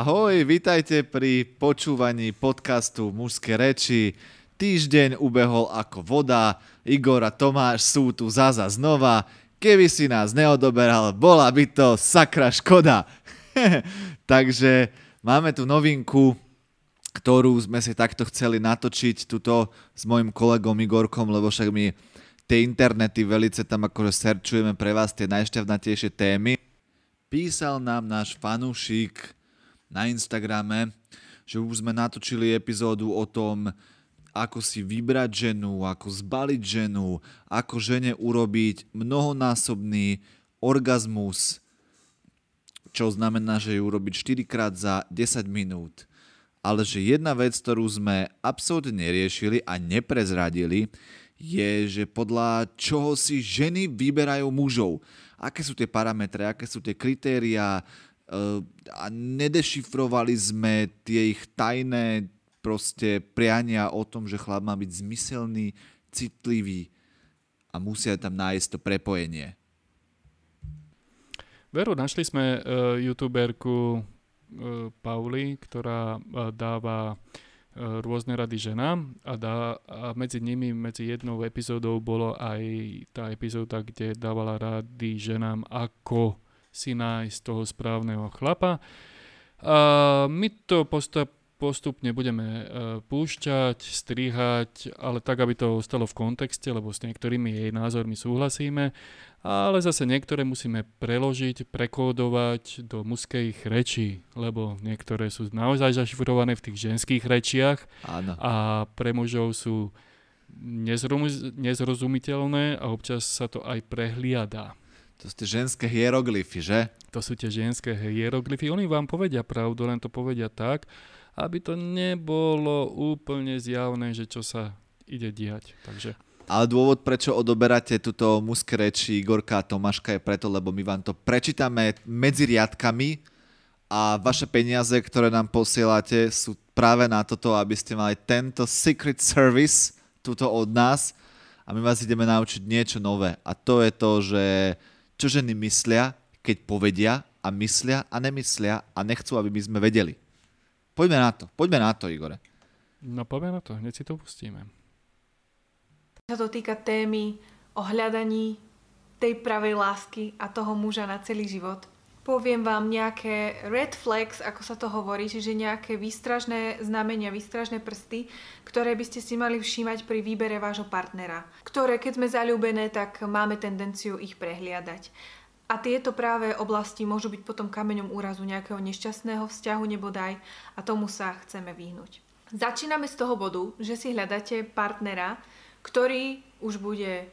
Ahoj, vítajte pri počúvaní podcastu Mužské reči. Týždeň ubehol ako voda, Igor a Tomáš sú tu zaza znova. Keby si nás neodoberal, bola by to sakra škoda. Takže máme tu novinku, ktorú sme si takto chceli natočiť tuto s mojim kolegom Igorkom, lebo však my tie internety velice tam akože serčujeme pre vás tie najšťavnatejšie témy. Písal nám náš fanúšik, na Instagrame, že už sme natočili epizódu o tom, ako si vybrať ženu, ako zbaliť ženu, ako žene urobiť mnohonásobný orgazmus, čo znamená, že ju urobiť 4 krát za 10 minút. Ale že jedna vec, ktorú sme absolútne neriešili a neprezradili, je, že podľa čoho si ženy vyberajú mužov. Aké sú tie parametre, aké sú tie kritériá, a nedešifrovali sme tie ich tajné proste priania o tom, že chlap má byť zmyselný, citlivý a musia tam nájsť to prepojenie. Veru, našli sme uh, youtuberku uh, Pauli, ktorá uh, dáva uh, rôzne rady ženám a, dá, a medzi nimi, medzi jednou epizódou bolo aj tá epizóda, kde dávala rady ženám, ako si nájsť toho správneho chlapa. A my to postup, postupne budeme e, púšťať, strihať, ale tak, aby to ostalo v kontexte, lebo s niektorými jej názormi súhlasíme, ale zase niektoré musíme preložiť, prekódovať do mužských rečí, lebo niektoré sú naozaj zašifrované v tých ženských rečiach Áno. a pre mužov sú nezrozumiteľné a občas sa to aj prehliada. To sú tie ženské hieroglyfy, že? To sú tie ženské hieroglyfy. Oni vám povedia pravdu, len to povedia tak, aby to nebolo úplne zjavné, že čo sa ide diať. Takže... Ale dôvod, prečo odoberáte túto mužské reči Igorka a Tomáška je preto, lebo my vám to prečítame medzi riadkami a vaše peniaze, ktoré nám posielate, sú práve na toto, aby ste mali tento secret service tuto od nás a my vás ideme naučiť niečo nové. A to je to, že čo ženy myslia, keď povedia a myslia a nemyslia a nechcú, aby my sme vedeli. Poďme na to, poďme na to, Igore. No poďme na to, hneď si to pustíme. Sa to týka témy o hľadaní tej pravej lásky a toho muža na celý život. Poviem vám nejaké red flags, ako sa to hovorí, čiže nejaké výstražné znamenia, výstražné prsty, ktoré by ste si mali všímať pri výbere vášho partnera. Ktoré, keď sme zalúbené, tak máme tendenciu ich prehliadať. A tieto práve oblasti môžu byť potom kameňom úrazu nejakého nešťastného vzťahu nebodaj a tomu sa chceme vyhnúť. Začíname z toho bodu, že si hľadáte partnera, ktorý už bude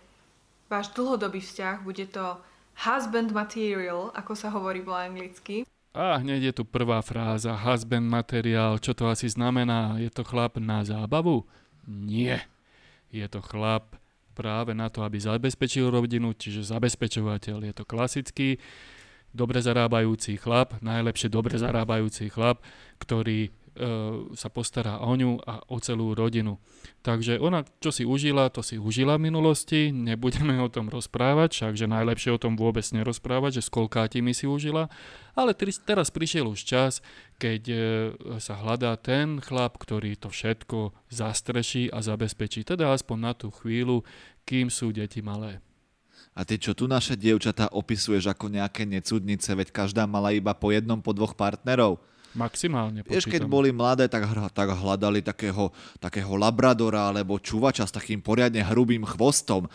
váš dlhodobý vzťah, bude to husband material, ako sa hovorí po anglicky. A hneď je tu prvá fráza, husband material, čo to asi znamená? Je to chlap na zábavu? Nie. Je to chlap práve na to, aby zabezpečil rodinu, čiže zabezpečovateľ. Je to klasický, dobre zarábajúci chlap, najlepšie dobre zarábajúci chlap, ktorý sa postará o ňu a o celú rodinu. Takže ona, čo si užila, to si užila v minulosti, nebudeme o tom rozprávať, však že najlepšie o tom vôbec nerozprávať, že s koľkátimi si užila, ale teraz prišiel už čas, keď e, sa hľadá ten chlap, ktorý to všetko zastreší a zabezpečí, teda aspoň na tú chvíľu, kým sú deti malé. A ty čo tu naše dievčatá opisuješ ako nejaké necudnice, veď každá mala iba po jednom, po dvoch partnerov. Maximálne počítam. Vieš, keď boli mladé, tak, tak hľadali takého, takého labradora alebo čuvača s takým poriadne hrubým chvostom.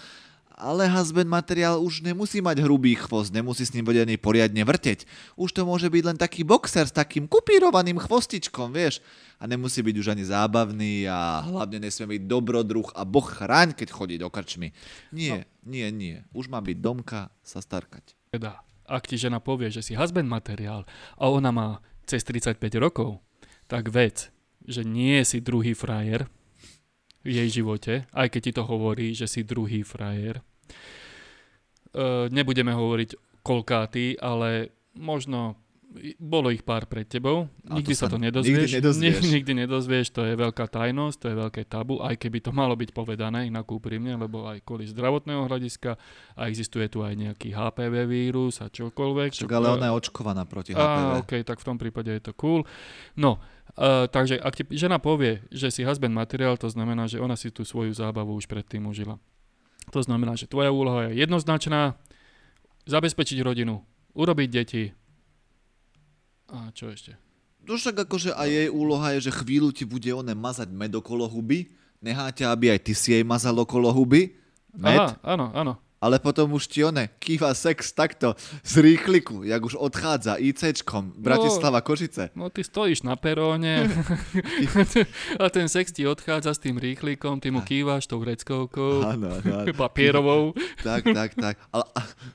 Ale husband materiál už nemusí mať hrubý chvost, nemusí s ním vedieť poriadne vrteť. Už to môže byť len taký boxer s takým kupírovaným chvostičkom, vieš. A nemusí byť už ani zábavný a hlavne nesmie byť dobrodruh a boh chráň, keď chodí do krčmy. Nie, no. nie, nie. Už má byť domka sa starkať. Teda, ak ti žena povie, že si husband materiál a ona má cez 35 rokov, tak vec, že nie si druhý frajer v jej živote, aj keď ti to hovorí, že si druhý frajer. E, nebudeme hovoriť koľkátý, ale možno bolo ich pár pred tebou, A nikdy to sa to nedozvieš. nikdy nedozvieš. Ni- nikdy nedozvieš, to je veľká tajnosť, to je veľké tabu, aj keby to malo byť povedané inak úprimne, lebo aj kvôli zdravotného hľadiska a existuje tu aj nejaký HPV vírus a čokoľvek. Však ale ona je očkovaná proti HPV. Á, OK, tak v tom prípade je to cool. No, uh, takže ak ti žena povie, že si husband materiál, to znamená, že ona si tú svoju zábavu už predtým užila. To znamená, že tvoja úloha je jednoznačná, zabezpečiť rodinu, urobiť deti. A čo ešte? No však akože aj jej úloha je, že chvíľu ti bude one mazať med okolo huby, nechá ťa, aby aj ty si jej mazal okolo huby, med, Aha, áno, áno. Ale potom už ti one kýva sex takto z rýchliku, jak už odchádza ICčkom Bratislava Košice. No ty stojíš na peróne a ten sex ti odchádza s tým rýchlikom, ty mu kývaš tou vreckovkou, áno, áno. papierovou. Tak, tak, tak. Ale,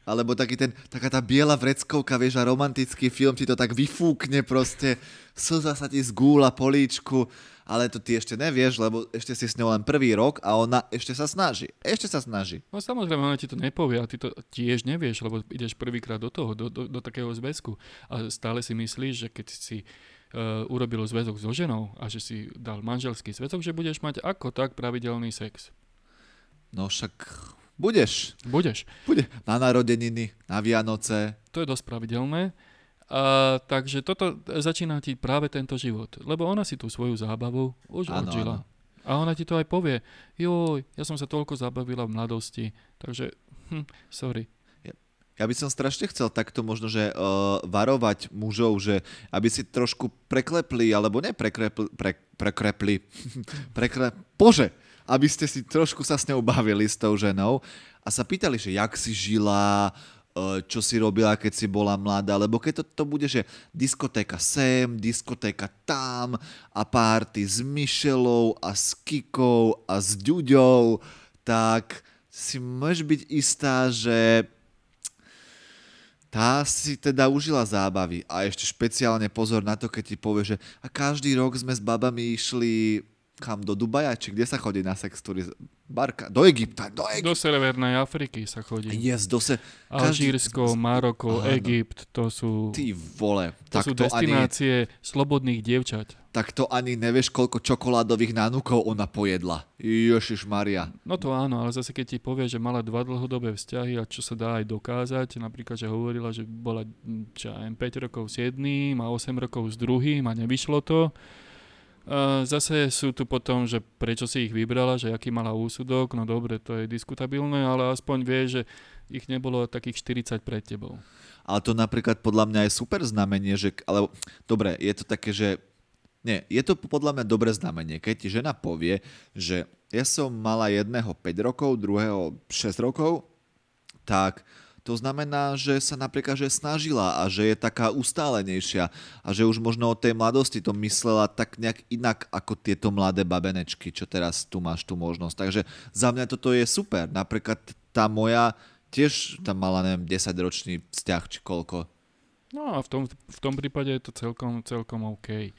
alebo taký ten, taká tá biela vreckovka, vieš, a romantický film ti to tak vyfúkne proste, slza sa ti zgúla políčku, ale to ty ešte nevieš, lebo ešte si s ňou len prvý rok a ona ešte sa snaží. Ešte sa snaží. No samozrejme, ona ti to nepovie a ty to tiež nevieš, lebo ideš prvýkrát do toho, do, do, do takého zväzku a stále si myslíš, že keď si uh, urobil zväzok so ženou a že si dal manželský zväzok, že budeš mať ako tak pravidelný sex. No však budeš. Budeš. Bude na narodeniny, na Vianoce. To je dosť pravidelné. A, takže toto začína ti práve tento život. Lebo ona si tú svoju zábavu už Áno, odžila. áno. A ona ti to aj povie. Joj, ja som sa toľko zabavila v mladosti. Takže, hm, sorry. Ja by som strašne chcel takto možno, že uh, varovať mužov, že aby si trošku preklepli, alebo ne prekrepli, pre, prekrepli, prekle, bože, aby ste si trošku sa s ňou bavili, s tou ženou a sa pýtali, že jak si žila, čo si robila, keď si bola mladá, lebo keď to, to bude, že diskotéka sem, diskotéka tam a párty s Michelou a s Kikou a s Ďuďou, tak si môžeš byť istá, že tá si teda užila zábavy. A ešte špeciálne pozor na to, keď ti povie, že a každý rok sme s babami išli kam do Dubaja, či kde sa chodí na sex turizm? Barka, do Egypta, do Egypta. Do Severnej Afriky sa chodí. Yes, do se... každý- Alžírsko, Maroko, Áno. Egypt, to sú, Ty vole, to tak sú to, ani, destinácie slobodných dievčat. tak to ani nevieš, koľko čokoládových nánukov ona pojedla. Ježiš Maria. No to áno, ale zase keď ti povie, že mala dva dlhodobé vzťahy a čo sa dá aj dokázať, napríklad, že hovorila, že bola čo ja viem, 5 rokov s jedným a 8 rokov s druhým a nevyšlo to. Zase sú tu potom, že prečo si ich vybrala, že aký mala úsudok, no dobre, to je diskutabilné, ale aspoň vie, že ich nebolo takých 40 pred tebou. Ale to napríklad podľa mňa je super znamenie, že... Ale dobre, je to také, že... Nie, je to podľa mňa dobré znamenie, keď žena povie, že ja som mala jedného 5 rokov, druhého 6 rokov, tak to znamená, že sa napríklad že snažila a že je taká ustálenejšia a že už možno od tej mladosti to myslela tak nejak inak ako tieto mladé babenečky, čo teraz tu máš tú možnosť. Takže za mňa toto je super. Napríklad tá moja tiež tam mala, neviem, 10-ročný vzťah či koľko. No a v tom, v tom prípade je to celkom, celkom OK.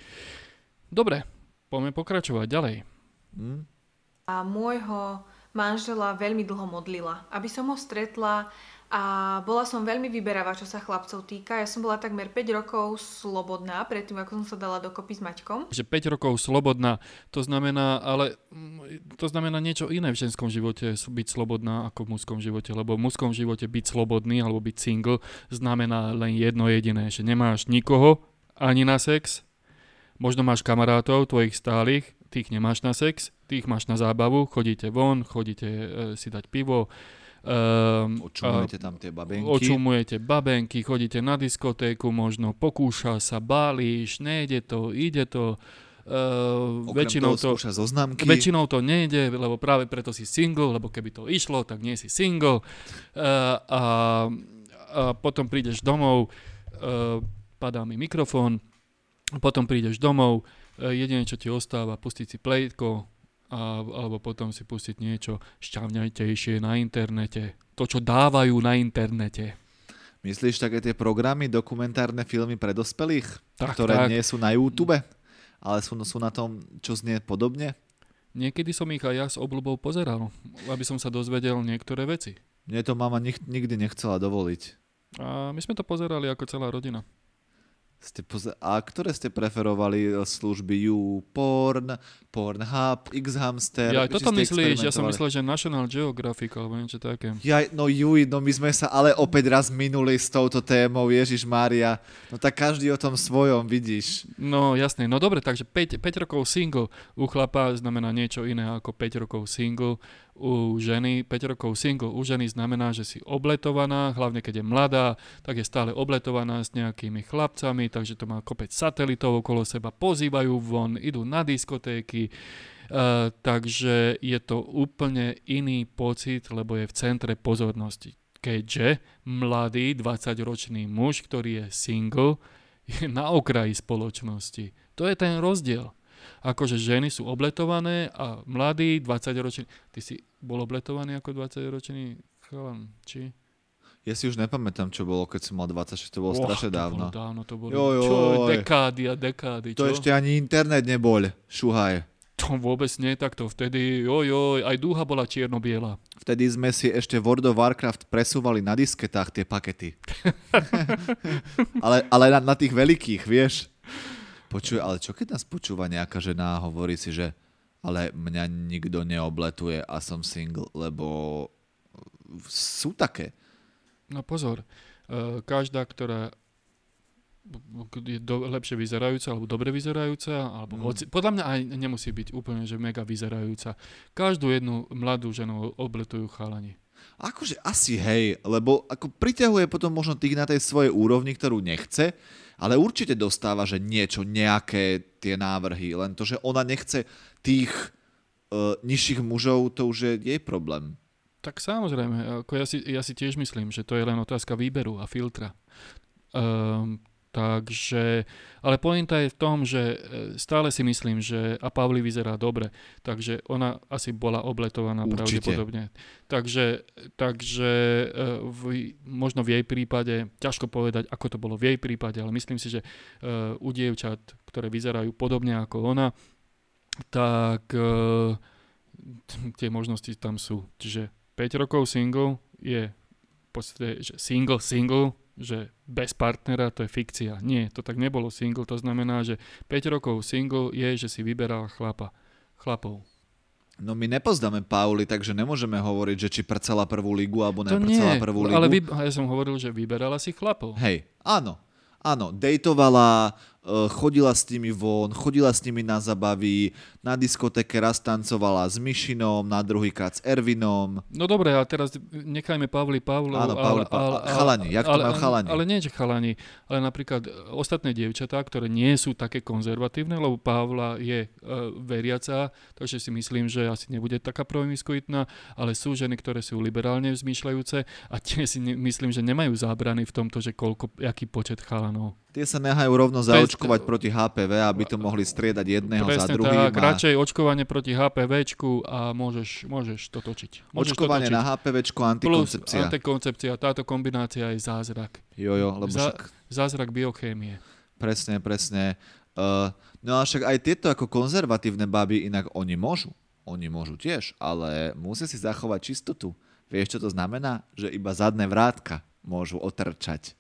Dobre, poďme pokračovať ďalej. Hm? A môjho manžela veľmi dlho modlila, aby som ho stretla a bola som veľmi vyberavá, čo sa chlapcov týka. Ja som bola takmer 5 rokov slobodná, predtým ako som sa dala dokopy s Maťkom. Že 5 rokov slobodná, to znamená, ale mm, to znamená niečo iné v ženskom živote, byť slobodná ako v mužskom živote, lebo v mužskom živote byť slobodný alebo byť single znamená len jedno jediné, že nemáš nikoho ani na sex, možno máš kamarátov tvojich stálych, tých nemáš na sex, tých máš na zábavu, chodíte von, chodíte e, si dať pivo, Um, Očumujete tam tie babenky. Očumujete babenky, chodíte na diskotéku, možno pokúša sa, bálíš, nejde to, ide to. Uh, Okrem väčšinou, toho to, zoznamky. väčšinou to nejde, lebo práve preto si single, lebo keby to išlo, tak nie si single. Uh, a, a potom prídeš domov, uh, padá mi mikrofón, potom prídeš domov, uh, jediné, čo ti ostáva, pustiť si plejtko, a, alebo potom si pustiť niečo šťavňajtejšie na internete. To, čo dávajú na internete. Myslíš také tie programy, dokumentárne filmy pre dospelých, Tak, ktoré tak. nie sú na YouTube, ale sú, sú na tom, čo znie podobne? Niekedy som ich aj ja s obľubou pozeral, aby som sa dozvedel niektoré veci. Mne to mama nik- nikdy nechcela dovoliť. A my sme to pozerali ako celá rodina. Ste poze- a ktoré ste preferovali e, služby YouPorn, Pornhub, Xhamster? Ja toto myslíš, ja som myslel, že National Geographic alebo niečo také. Ja, no juj, no my sme sa ale opäť raz minuli s touto témou, Ježiš Mária. No tak každý o tom svojom, vidíš. No jasné, no dobre, takže 5, 5 rokov single u chlapa znamená niečo iné ako 5 rokov single u ženy. 5 rokov single u ženy znamená, že si obletovaná, hlavne keď je mladá, tak je stále obletovaná s nejakými chlapcami, takže to má kopec satelitov okolo seba, pozývajú von, idú na diskotéky, Uh, takže je to úplne iný pocit, lebo je v centre pozornosti. Keďže mladý 20-ročný muž, ktorý je single, je na okraji spoločnosti. To je ten rozdiel. Akože ženy sú obletované a mladý 20-ročný... Ty si bol obletovaný ako 20-ročný chalan, či? Ja si už nepamätám, čo bolo, keď som mal 26, to bolo Och, strašne to dávno. Bolo dávno to bolo. Joj, čo, joj. dekády a dekády, To čo? ešte ani internet nebol, šuhaj. To vôbec nie takto. Vtedy, joj, aj dúha bola čierno-biela. Vtedy sme si ešte World of Warcraft presúvali na disketách tie pakety. ale ale na, na tých veľkých, vieš. Počuj, ale čo keď nás počúva nejaká žena a hovorí si, že ale mňa nikto neobletuje a som single, lebo sú také. No pozor, e, každá, ktorá je do, lepšie vyzerajúca alebo dobre vyzerajúca, alebo Mm. hoci, podľa mňa aj nemusí byť úplne, že mega vyzerajúca. Každú jednu mladú ženu obletujú chalani. Akože asi hej, lebo ako priťahuje potom možno tých na tej svojej úrovni, ktorú nechce, ale určite dostáva, že niečo, nejaké tie návrhy, len to, že ona nechce tých uh, nižších mužov, to už je jej problém. Tak samozrejme, ako ja si, ja si tiež myslím, že to je len otázka výberu a filtra. Um, takže, ale pointa je v tom, že e, stále si myslím, že a Pavli vyzerá dobre, takže ona asi bola obletovaná Určite. pravdepodobne. Takže, takže e, v, možno v jej prípade, ťažko povedať, ako to bolo v jej prípade, ale myslím si, že e, u dievčat, ktoré vyzerajú podobne ako ona, tak tie možnosti tam sú. Čiže 5 rokov single je v podstate, že single, single, že bez partnera to je fikcia. Nie, to tak nebolo single, to znamená, že 5 rokov single je, že si vyberal chlapa, chlapov. No my nepoznáme Pauli, takže nemôžeme hovoriť, že či prcela prvú ligu alebo neprcela nie, prvú ligu. ale vy, ja som hovoril, že vyberala si chlapov. Hej, áno. Áno, dejtovala, chodila s nimi von, chodila s nimi na zabavy, na diskotéke raz tancovala s Mišinom, na druhýkrát s Ervinom. No dobre, a teraz nechajme Pavli Pavlov. Áno, Pavli Pavlov. Chalani, jak to ale, majú chalani? Ale nie, že chalani, ale napríklad e, ostatné dievčatá, ktoré nie sú také konzervatívne, lebo Pavla je uh, veriaca, takže si myslím, že asi nebude taká promiskuitná, ale sú ženy, ktoré sú liberálne zmýšľajúce a tie si ne, myslím, že nemajú zábrany v tomto, že koľko, aký počet chalanov. Tie sa nehajú rovno zaočkovať proti HPV, aby to mohli striedať jedného za Presne druhým. tak, a radšej očkovanie proti HPVčku a môžeš, môžeš to točiť. Môžeš Očkovanie to točiť. na HPVčko, Plus antikoncepcia. antikoncepcia, táto kombinácia je zázrak. Jojo, lebo Za- však Zázrak biochémie. Presne, presne. Uh, no a však aj tieto ako konzervatívne baby, inak oni môžu. Oni môžu tiež, ale musia si zachovať čistotu. Vieš, čo to znamená? Že iba zadné vrátka môžu otrčať.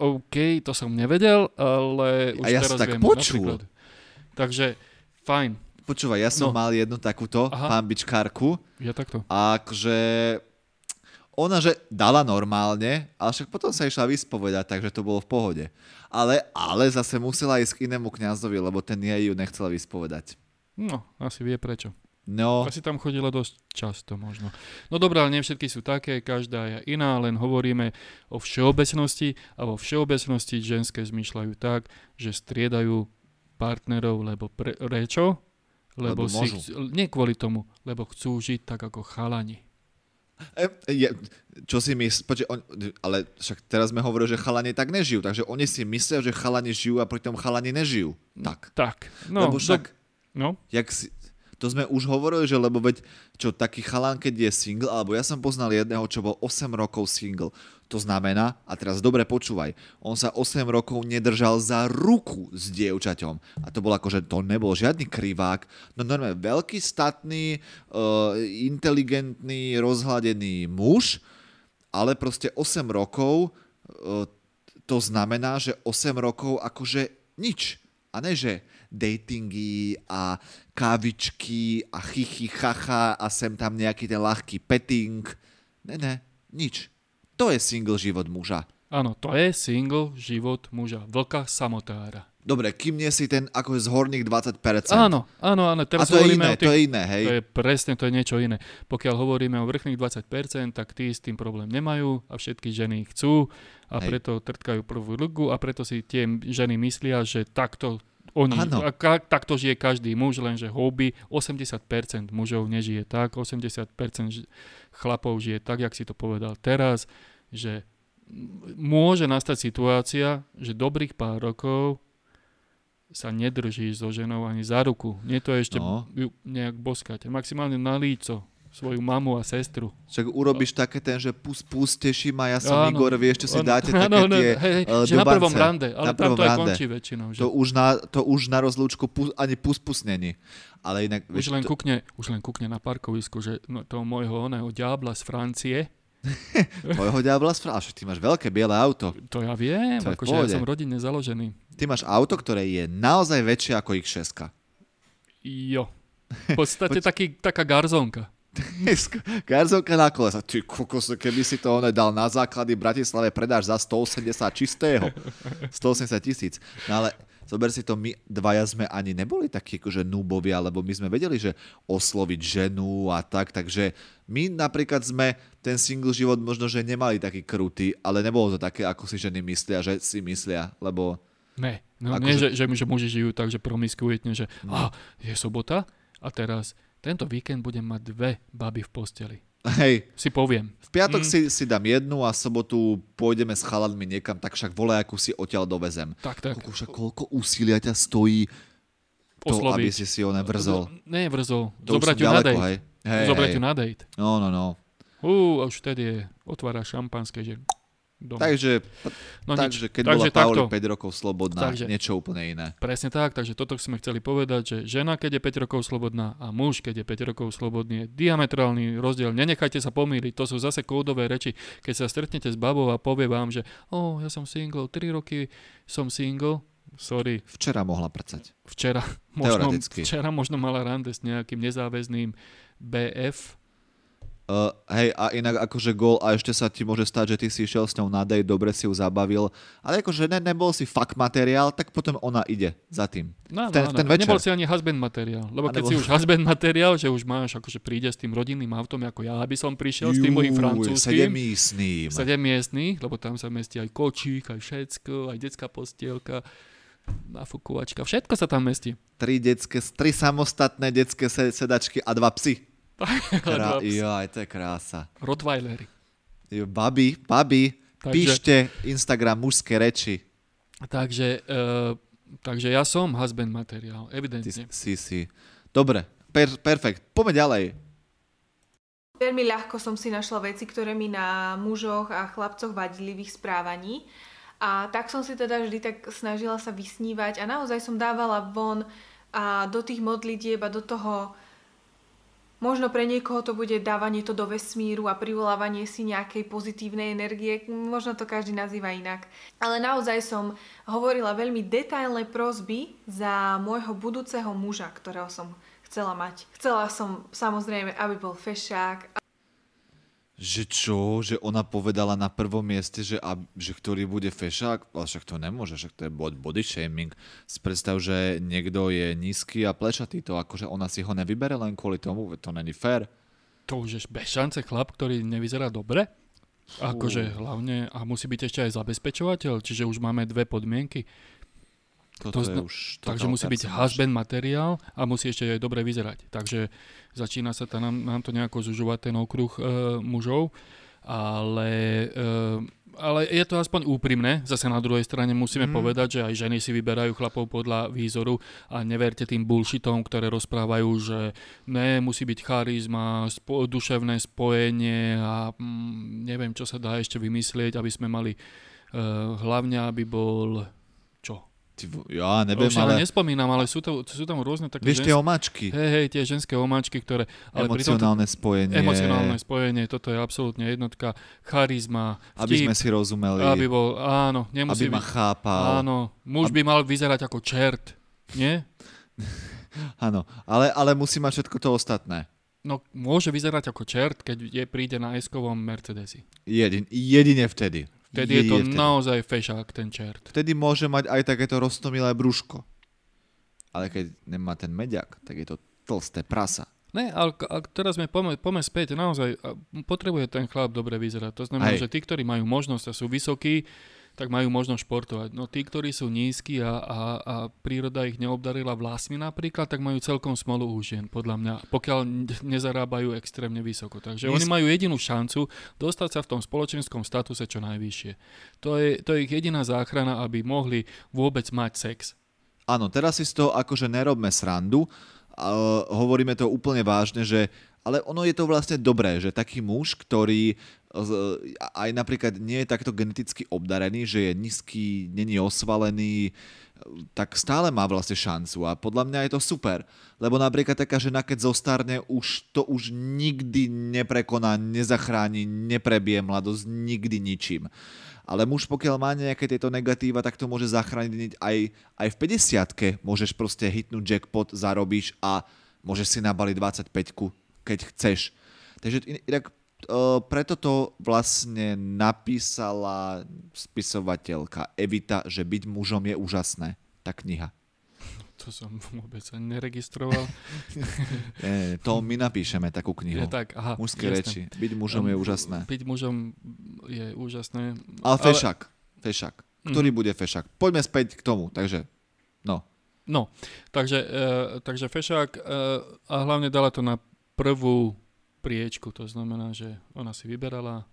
OK, to som nevedel, ale už A ja teraz som tak viem. počul. Napríklad. Takže, fajn. Počúvaj, ja som No. mal jednu takúto Aha. pambičkárku Ja takto. a akože ona, že dala normálne, ale však potom sa išla vyspovedať, takže to bolo v pohode. Ale, ale zase musela ísť k inému kňazovi, lebo ten jej ju nechcela vyspovedať. No, asi vie prečo. No, Asi tam chodila dosť často možno. No dobré, ale nie všetky sú také, každá je iná, len hovoríme o všeobecnosti a vo všeobecnosti ženské zmýšľajú tak, že striedajú partnerov, lebo pre, prečo? Lebo Lebo, si chcú, nie kvôli tomu, lebo chcú žiť tak ako chalani. E, je, čo si myslíš, ale však teraz sme hovorili, že chalani tak nežijú, takže oni si myslia, že chalani žijú a pritom chalani nežijú. Tak. Tak. No, Lebo však, no, jak si, to sme už hovorili, že lebo veď, čo taký chalan, keď je single, alebo ja som poznal jedného, čo bol 8 rokov single. To znamená, a teraz dobre počúvaj, on sa 8 rokov nedržal za ruku s dievčaťom. A to bol akože, to nebol žiadny krivák, no normálne veľký, statný, uh, inteligentný, rozhladený muž, ale proste 8 rokov uh, to znamená, že 8 rokov akože nič. A ne, že datingy a kávičky a chichy, chacha a sem tam nejaký ten ľahký petting. Ne, ne, nič. To je single život muža. Áno, to je single život muža, vlka samotára. Dobre, kým nie si ten ako z horných 20%. Áno, áno, áno. a Teraz to je iné, tých, to je iné, hej. To je presne, to je niečo iné. Pokiaľ hovoríme o vrchných 20%, tak tí s tým problém nemajú a všetky ženy chcú a Hej. preto trtkajú prvú ruku a preto si tie ženy myslia, že takto oni, a ka, takto žije každý muž, lenže hobby 80% mužov nežije tak, 80% ž- chlapov žije tak, jak si to povedal teraz, že môže nastať situácia, že dobrých pár rokov sa nedrží so ženou ani za ruku. Nie to ešte No. nejak boskať. Maximálne na líco svoju mamu a sestru. Však urobíš také ten, že pus, pus, teší ma, ja som Áno. Igor, vieš, čo si Áno, dáte také áno, tie hej, eh, že na prvom rande, ale Na tam prvom to aj rande. končí väčšinou. Že To už na, to už na rozlúčku pus, ani pus pus není. Ale inak, už, vieš, len to, kukne, už len kukne na parkovisku, že no, toho môjho oného diabla z Francie, tvojho diabla správa, však ty máš veľké biele auto. to ja viem, To akože ja som rodinne založený. Ty máš auto, ktoré je naozaj väčšie ako X6. Jo. V podstate taký, taká garzónka. Garzovka na kolesa. Ty kokos, keby si to one dal na základy Bratislave, predáš za 180 čistého. 180 tisíc. No ale zober si to, my dvaja sme ani neboli takí akože núbovia, lebo my sme vedeli, že osloviť ženu a tak, takže my napríklad sme ten single život možno, že nemali taký krutý, ale nebolo to také, ako si ženy myslia, že si myslia, lebo Ne, no nie, že, že, že muži žijú tak, že promiskuitne, že no. ah, je sobota a teraz tento víkend budem mať dve baby v posteli. hej, Si poviem. v piatok Mm. si, si dám jednu a sobotu pôjdeme s chalanmi niekam, tak však volejakú si odtiaľ dovezem. Tak, tak. Koľko, však koľko úsilia ťa stojí to, Osloviť. aby si si ho nevrzol. Nie, vrzol. To už Zobrať ju na ďaleko, date. hej. Hej, Zobrať hej. ju na date. No, no, no. Ú, a už vtedy je, otvára šampanské, že doma. Takže, no takže nič. keď takže bola Pauli takto. 5 rokov slobodná, Takže- niečo úplne iné. Presne tak, takže toto sme chceli povedať, že žena, keď je 5 rokov slobodná a muž, keď je 5 rokov slobodný, je diametrálny rozdiel. Nenechajte sa pomýliť, to sú zase kódové reči. Keď sa stretnete s babou a povie vám, že oh, ja som single, 3 roky som single, sorry, Včera mohla prcať. včera možno, včera možno mala rande s nejakým nezáväzným BF, Uh, hej, a inak akože gól a ešte sa ti môže stať, že ty si išiel s ňou na date, dobre si ju zabavil, ale akože ne, nebol si fakt materiál, tak potom ona ide za tým. No, Ten- no, ten no. večer. Nebol si ani husband materiál, lebo A keď nebol- si už husband materiál, že už máš, akože príde s tým rodinným autom, ako ja by som prišiel s tým mojím francúzským, Sedemísným. sedem miestný, lebo tam sa mestí aj kočík, aj všetko, aj detská postielka, nafúkovačka, všetko sa tam mestí. Tri, detské, tri samostatné detské se- sedačky a dva psy. Krá... Psy. Jaj, to je krása. Rottweilery. Jo, Babi, babi, Takže- píšte Instagram mužské reči. Takže, uh, takže ja som husband materiál, Ty evidentne. si, si. Dobre, per, perfekt. Poďme ďalej. Veľmi ľahko som si našla veci, ktoré mi na mužoch a chlapcoch vadili v ich správaní. A tak som si teda vždy tak snažila sa vysnívať a naozaj som dávala von a do tých modlitieb a do toho Možno pre niekoho to bude dávanie to do vesmíru a privolávanie si nejakej pozitívnej energie, možno to každý nazýva inak. Ale naozaj som hovorila veľmi detailné prosby za môjho budúceho muža, ktorého som chcela mať. Chcela som samozrejme, aby bol fešák, Že čo? Že ona povedala na prvom mieste, že, a, že ktorý bude fešák? Ale však to nemôže, však to je bod- body shaming. Predstav, že niekto je nízky a plešatý, to akože ona si ho nevybere len kvôli tomu, to není fér. To už je bez šance chlap, ktorý nevyzerá dobre. Akože hlavne, a musí byť ešte aj zabezpečovateľ, čiže už máme dve podmienky. Toto To je už Takže musí byť husband materiál a musí ešte aj dobre vyzerať. Takže začína sa tam, nám to nejako zužovať ten okruh e, mužov, ale, e, ale je to aspoň úprimné. Zase na druhej strane musíme mm. povedať, že aj ženy si vyberajú chlapov podľa výzoru a neverte tým bullshitom, ktoré rozprávajú, že ne, musí byť charizma, spo, duševné spojenie a mm, neviem, čo sa dá ešte vymyslieť, aby sme mali e, hlavne, aby bol ja neviem, Už ale... nespomínam, ale sú, to, sú tam rôzne také vieš tie omačky, Hej, hej, tie ženské omáčky, ktoré... Ale pri tomto, emocionálne spojenie, emocionálne spojenie, toto je absolútne jednotka. Charizma, aby vtip, sme si rozumeli, aby bol, áno, nemusí aby ma byť, chápal. áno, muž by mal vyzerať ako čert, nie? Áno, ale, ale musí mať všetko to ostatné. No, môže vyzerať ako čert, keď je, príde na eskovom Mercedesi. Jedin, jedine vtedy. Vtedy je to Jedine vtedy. naozaj fešák, ten čert. Vtedy môže mať aj takéto roztomilé brúško. Ale keď nemá ten mediak, tak je to tlsté prasa. Ne, ale, ale teraz sme pome, pome späť, naozaj potrebuje ten chlap dobre vyzerať. To znamená, Hej. že tí, ktorí majú možnosť a sú vysokí, tak majú možnosť športovať. No tí, ktorí sú nízki a, a, a príroda ich neobdarila vlasmi napríklad, tak majú celkom smolu u žien, podľa mňa, pokiaľ nezarábajú extrémne vysoko. Takže My oni majú jedinú šancu dostať sa v tom spoločenskom statuse čo najvyššie. To je, to je ich jediná záchrana, aby mohli vôbec mať sex. Áno, teraz si z toho akože nerobme srandu, uh, hovoríme to úplne vážne, že ale ono je to vlastne dobré, že taký muž, ktorý uh, aj napríklad nie je takto geneticky obdarený, že je nízky, není osvalený, uh, tak stále má vlastne šancu a podľa mňa je to super. Lebo napríklad taká žena, keď zostarne, už to už nikdy neprekoná, nezachráni, neprebije mladosť nikdy ničím. Ale muž, pokiaľ má nejaké tieto negatíva, tak to môže zachrániť aj, aj v 50 môžeš proste hitnúť jackpot, zarobíš a môžeš si nabaliť 25 keď chceš. Takže in- inak uh, preto to vlastne napísala spisovateľka Evita, že byť mužom je úžasné. Tá kniha. To som vôbec ani neregistroval. E, to my napíšeme takú knihu. Je tak, aha, Mužské jasné. reči. Byť mužom je úžasné. Byť mužom je úžasné. Ale fešak. Fešak. Ktorý Mhm. bude fešak? Poďme späť k tomu. Takže, no. No, takže, e, takže fešák e, a hlavne dala to na prvú priečku, to znamená, že ona si vyberala,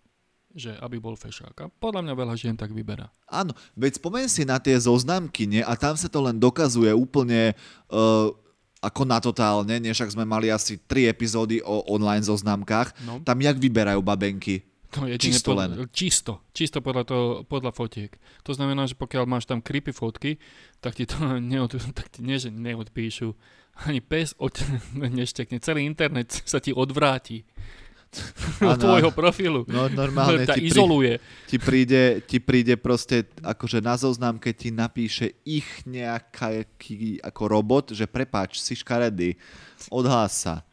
že aby bol fešák. A podľa mňa veľa žien tak vyberá. Áno, veď spomeň si na tie zoznamky, nie? A tam sa to len dokazuje úplne uh, ako na totálne, nie? Však sme mali asi tri epizódy o online zoznamkách. No, Tam jak vyberajú babenky? je čisto podľa, Čisto, čisto podľa, to, podľa fotiek. To znamená, že pokiaľ máš tam creepy fotky, tak ti to neod, tak ti nie, že neodpíšu. Ani pes od, neštekne. Celý internet sa ti odvráti od tvojho profilu. No normálne ti, izoluje. ti, príde, ti príde proste akože na zoznamke ti napíše ich nejaký ako robot, že prepáč, si škaredý, odhlás sa.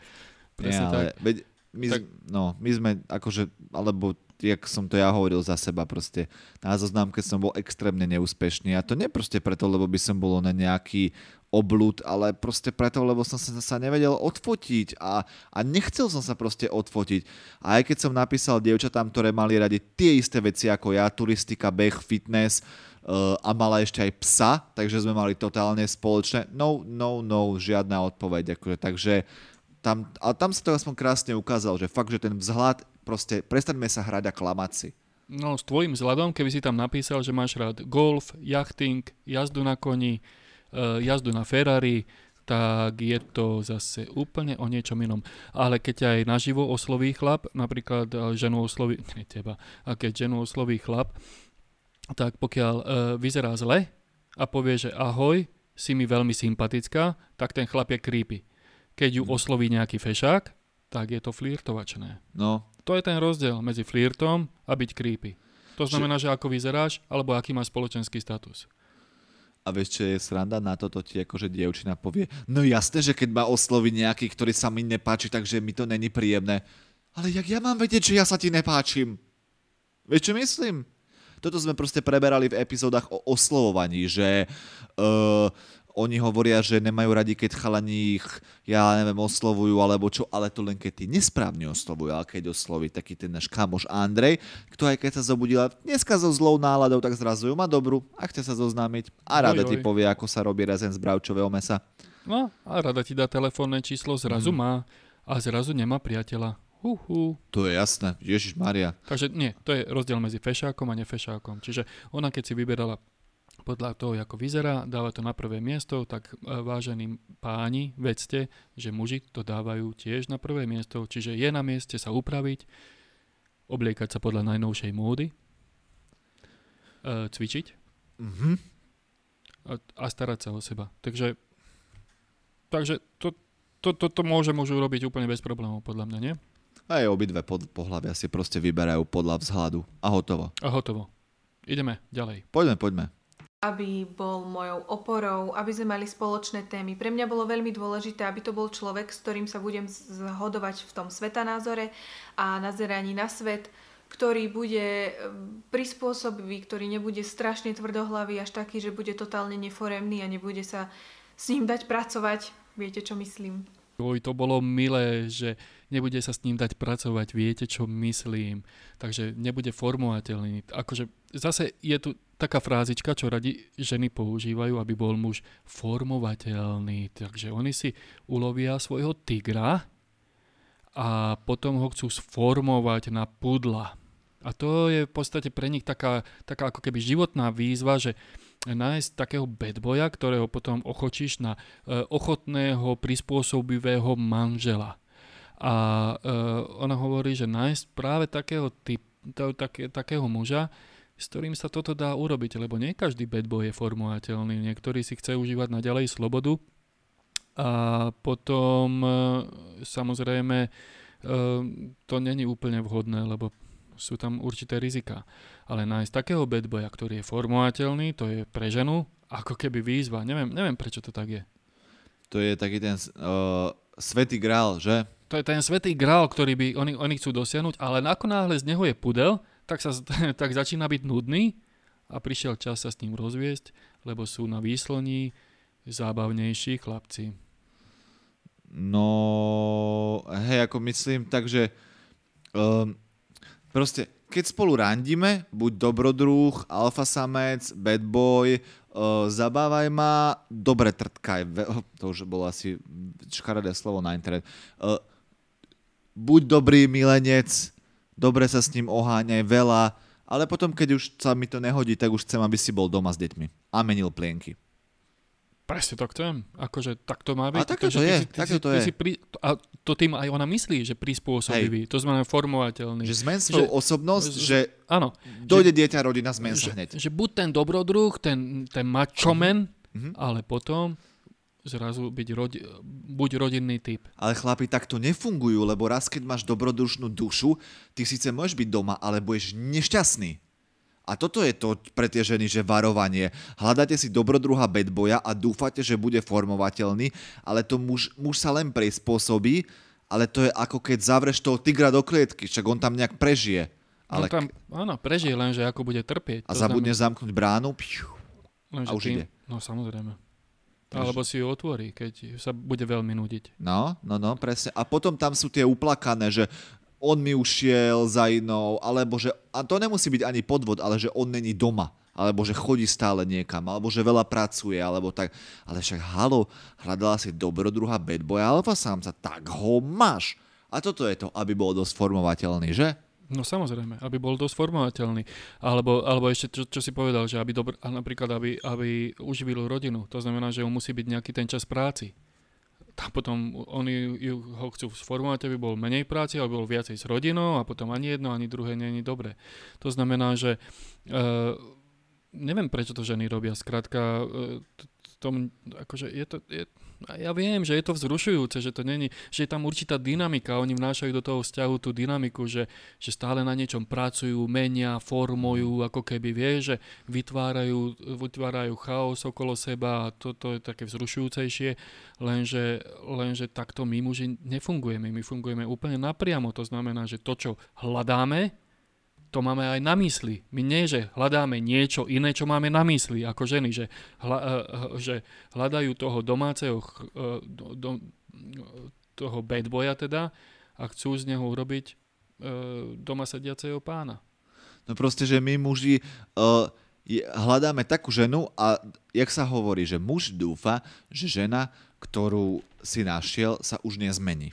Presne Nie, ale, veď my, Tak- tak... no, my sme akože, alebo jak som to ja hovoril za seba proste, na zoznamke som bol extrémne neúspešný a to nie proste preto, lebo by som bol na nejaký oblúd, ale proste preto, lebo som sa, sa nevedel odfotiť a, a nechcel som sa proste odfotiť. A aj keď som napísal dievčatám, ktoré mali radi tie isté veci ako ja, turistika, beh, fitness uh, a mala ešte aj psa, takže sme mali totálne spoločné. No, no, no, žiadna odpoveď. Akože, takže tam, ale tam sa to aspoň krásne ukázalo, že fakt, že ten vzhľad, proste prestaňme sa hrať a klamať si. No s tvojim vzhľadom, keby si tam napísal, že máš rád golf, jachting, jazdu na koni, jazdu na Ferrari, tak je to zase úplne o niečom inom. Ale keď aj naživo osloví chlap, napríklad e, ženu osloví, ne teba, a keď ženu osloví chlap, tak pokiaľ e, vyzerá zle a povie, že ahoj, si mi veľmi sympatická, tak ten chlap je creepy. Keď ju osloví nejaký fešák, tak je to flirtovačné. No, To je ten rozdiel medzi flirtom a byť creepy. To Že- znamená, že ako vyzeráš, alebo aký máš spoločenský status. A vieš, čo je sranda na toto ti, akože dievčina povie, no jasné, že keď ma osloví nejaký, ktorý sa mi nepáči, takže mi to není príjemné. Ale jak ja mám vedieť, že ja sa ti nepáčim? Vieš, čo myslím? Toto sme proste preberali v epizódach o oslovovaní, že uh, oni hovoria, že nemajú radi, keď chalani ich, ja neviem, oslovujú alebo čo, ale to len keď ty nesprávne oslovujú, ale keď osloví taký ten náš kamoš Andrej, kto aj keď sa zobudila dneska so zlou náladou, tak zrazu ju má dobrú a chce sa zoznámiť a rada Oj, ti povie, ako sa robí rezen z bravčového mesa. No a rada ti dá telefónne číslo, zrazu Mhm. má a zrazu nemá priateľa. Huhu. To je jasné, Ježiš Maria. Takže nie, to je rozdiel medzi fešákom a nefešákom. Čiže ona keď si vyberala podľa toho, ako vyzerá, dáva to na prvé miesto, tak e, vážení páni, vedzte, že muži to dávajú tiež na prvé miesto, čiže je na mieste sa upraviť, obliekať sa podľa najnovšej módy, e, cvičiť, Mhm. a, starať sa o seba. Takže, takže to, to, to, to môže môžu robiť úplne bez problémov, podľa mňa, nie? Aj obidve pod, pohľavia si proste vyberajú podľa vzhľadu a hotovo. A hotovo. Ideme ďalej. Poďme, poďme. Aby bol mojou oporou, aby sme mali spoločné témy. Pre mňa bolo veľmi dôležité, aby to bol človek, s ktorým sa budem zhodovať v tom svetanázore a nazeraní na svet, ktorý bude mm, prispôsobivý, ktorý nebude strašne tvrdohlavý, až taký, že bude totálne neforemný a nebude sa s ním dať pracovať. Viete, čo myslím? Oj, to bolo milé, že nebude sa s ním dať pracovať, viete, čo myslím. Takže nebude formovateľný. Akože zase je tu taká frázička, čo radi ženy používajú, aby bol muž formovateľný. Takže oni si ulovia svojho tigra a potom ho chcú sformovať na pudla. A to je v podstate pre nich taká, taká ako keby životná výzva, že nájsť takého bedboja, ktorého potom ochočíš na e, ochotného, prispôsobivého manžela. A e, ona hovorí, že nájsť práve takého, typ, to, také, takého muža, s ktorým sa toto dá urobiť, lebo nie každý bad boy je formovateľný. Niektorí si chce užívať naďalej slobodu a potom e, samozrejme e, to není úplne vhodné, lebo sú tam určité rizika. Ale nájsť takého bad boya, ktorý je formovateľný, to je pre ženu ako keby výzva. Neviem, neviem prečo to tak je. To je taký ten uh, svetý grál, že? To je ten svetý grál, ktorý by oni, oni chcú dosiahnuť, ale ako náhle z neho je pudel, tak, sa, tak začína byť nudný a prišiel čas sa s ním rozviesť, lebo sú na výsloní zábavnejší chlapci. No, hej, ako myslím, takže um, proste, keď spolu randíme, buď dobrodruh, alfa samec, bad boy, uh, zabávaj ma, dobre trtkaj, to už bolo asi škaredé slovo na internet. Uh, buď dobrý milenec, dobre sa s ním oháňaj veľa, ale potom, keď už sa mi to nehodí, tak už chcem, aby si bol doma s deťmi a menil plienky. Presne to chcem. Akože tak to má byť. A takto to je. Ty, ty, takto ty, to ty je. Si pri, a to tým aj ona myslí, že prispôsobivý. Hej. To znamená formovateľný. Že zmen svoju Že- osobnosť, že Áno. dojde dieťa, rodina, zmen sa že, hneď. že buď ten dobrodruh, ten, ten mačomen, Mhm. ale potom zrazu byť rodi, buď rodinný typ. Ale chlapi takto nefungujú, lebo raz, keď máš dobrodrušnú dušu, ty síce môžeš byť doma, ale budeš nešťastný. A toto je to pre tie ženy, že varovanie. Hľadáte si dobrodruha bad boya a dúfate, že bude formovateľný, ale to muž, muž sa len prispôsobí, ale to je ako keď zavreš toho tigra do klietky, však on tam nejak prežije. Ale Ale tam, áno, prežije len, že ako bude trpieť. a To zabudneš zamknúť bránu, piu, len, a už tým- ide. No samozrejme. Takže- Alebo si ju otvorí, keď sa bude veľmi nudiť. No, no, no, presne. A potom tam sú tie uplakané, že on mi ušiel za inou, alebo že, a to nemusí byť ani podvod, ale že on není doma, alebo že chodí stále niekam, alebo že veľa pracuje, alebo tak. Ale však halo, hľadala si dobrodruha bad boy, alebo sám sa, tak ho máš. A toto je to, aby bol dosť formovateľný, že? No samozrejme, aby bol dosť formovateľný. Alebo, alebo ešte, čo, čo si povedal, že aby dobr, napríklad, aby, aby uživil rodinu. To znamená, že musí byť nejaký ten čas práci. A potom oni ju, ho chcú sformovať, aby bol menej práci, aby bol viacej s rodinou a potom ani jedno, ani druhé nie je dobré. To znamená, že uh, neviem, prečo to ženy robia. Skrátka, uh, tom, akože je to, je, ja viem, že je to vzrušujúce, že to není, že je tam určitá dynamika, oni vnášajú do toho vzťahu tú dynamiku, že, že stále na niečom pracujú, menia, formujú, ako keby vie, že vytvárajú, vytvárajú chaos okolo seba a toto je také vzrušujúcejšie, lenže, lenže takto my muži nefungujeme, my fungujeme úplne napriamo, to znamená, že to, čo hľadáme, to máme aj na mysli. My nie, že hľadáme niečo iné, čo máme na mysli, ako ženy, že, hľa, eh, že hľadajú toho domáceho, eh, do, toho bad boya teda a chcú z neho urobiť eh, doma sediaceho pána. No proste, že my muži hľadáme takú ženu a jak sa hovorí, že muž dúfa, že žena, ktorú si našiel, sa už nezmení.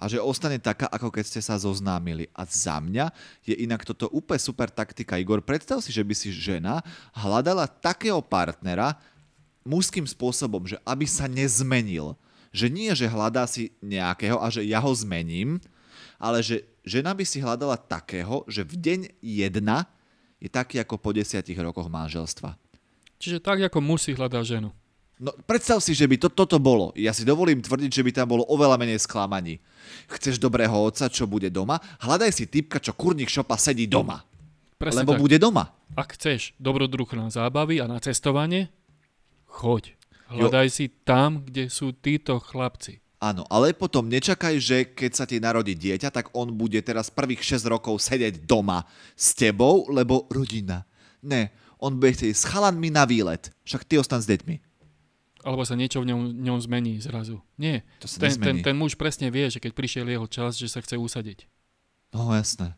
A že ostane taká, ako keď ste sa zoznámili. A za mňa je inak toto úplne super taktika. Igor, predstav si, že by si žena hľadala takého partnera mužským spôsobom, že aby sa nezmenil. Že nie, že hľadá si nejakého a že ja ho zmením, ale že žena by si hľadala takého, že v deň jedna je taký ako po desiatich rokoch manželstva. Čiže tak, ako musí hľadať ženu. No, predstav si, že by to, toto bolo. Ja si dovolím tvrdiť, že by tam bolo oveľa menej sklamaní. Chceš dobrého otca, čo bude doma? Hľadaj si typka, čo kurník šopa sedí doma. Presne lebo tak. bude doma. Ak chceš dobrodruh na zábavy a na cestovanie, choď. Hľadaj jo. si tam, kde sú títo chlapci. Áno, ale potom nečakaj, že keď sa ti narodí dieťa, tak on bude teraz prvých 6 rokov sedieť doma s tebou, lebo rodina. Ne, on bude chcieť s chalanmi na výlet. Však ty ostan s deťmi. Alebo sa niečo v ňom, ňom zmení zrazu. Nie. To sa ten, ten, nezmení. ten muž presne vie, že keď prišiel jeho čas, že sa chce usadiť. No jasné.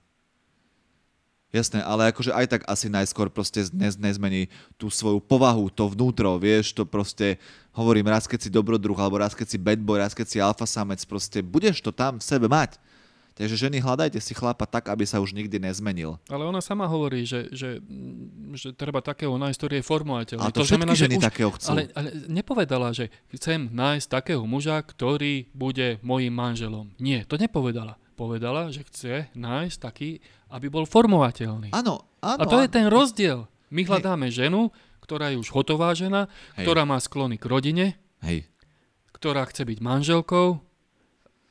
Jasné, ale akože aj tak asi najskôr proste nez, nezmení tú svoju povahu, to vnútro, vieš, to proste, hovorím, raz keď si dobrodruh, alebo raz keď si bad boy, raz keď si alfa samec, proste budeš to tam v sebe mať. Takže ženy, hľadajte si chlapa tak, aby sa už nikdy nezmenil. Ale ona sama hovorí, že, že, že treba takého nájsť, ktorý je formovateľný. Ale to, to všetky ženy už, takého chcú. Ale, ale nepovedala, že chcem nájsť takého muža, ktorý bude mojim manželom. Nie, to nepovedala. Povedala, že chce nájsť taký, aby bol formovateľný. Áno, áno. A to je áno. ten rozdiel. My hľadáme ženu, ktorá je už hotová žena, Hej. ktorá má sklony k rodine, Hej, ktorá chce byť manželkou.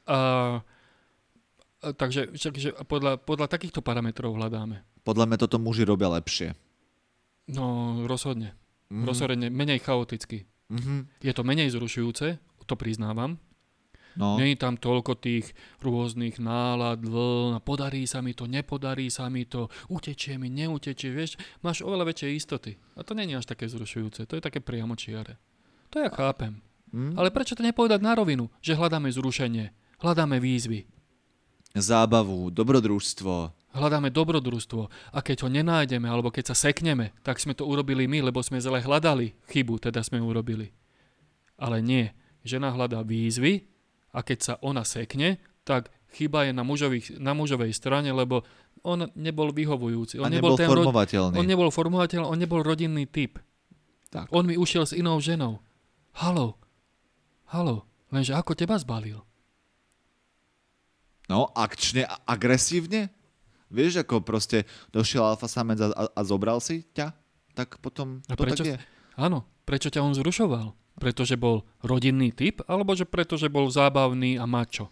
A takže, takže podľa, podľa takýchto parametrov hľadáme. podľa mňa toto muži robia lepšie. No, rozhodne. Mhm. Rozhodne menej chaoticky. Mhm. Je to menej zrušujúce, to priznávam. No, Není tam toľko tých rôznych nálad, vln, podarí sa mi to, nepodarí sa mi to, utečie mi, neutečie, vieš, máš oveľa väčšie istoty. A to není až také zrušujúce, to je také priamočiare. To ja chápem. hm? Ale prečo to nepovedať na rovinu, že hľadáme zrušenie, hľadáme výzvy, zábavu, dobrodružstvo. hľadáme dobrodružstvo a keď ho nenájdeme alebo keď sa sekneme, tak sme to urobili my, lebo sme zle hľadali chybu, teda sme urobili. Ale nie, žena hľadá výzvy a keď sa ona sekne, tak chyba je na, mužových, na mužovej strane, lebo on nebol vyhovujúci. On A nebol ten ro- formovateľný. on nebol formovateľ, on nebol rodinný typ. Tak. On mi ušiel s inou ženou. Halo, halo, lenže ako teba zbalil? No, akčne, a- agresívne? Vieš, ako proste došiel alfa samec a, a, a zobral si ťa? Tak potom A to prečo, tak je. áno, prečo ťa on zrušoval? Pretože bol rodinný typ, alebo že pretože bol zábavný a mačo?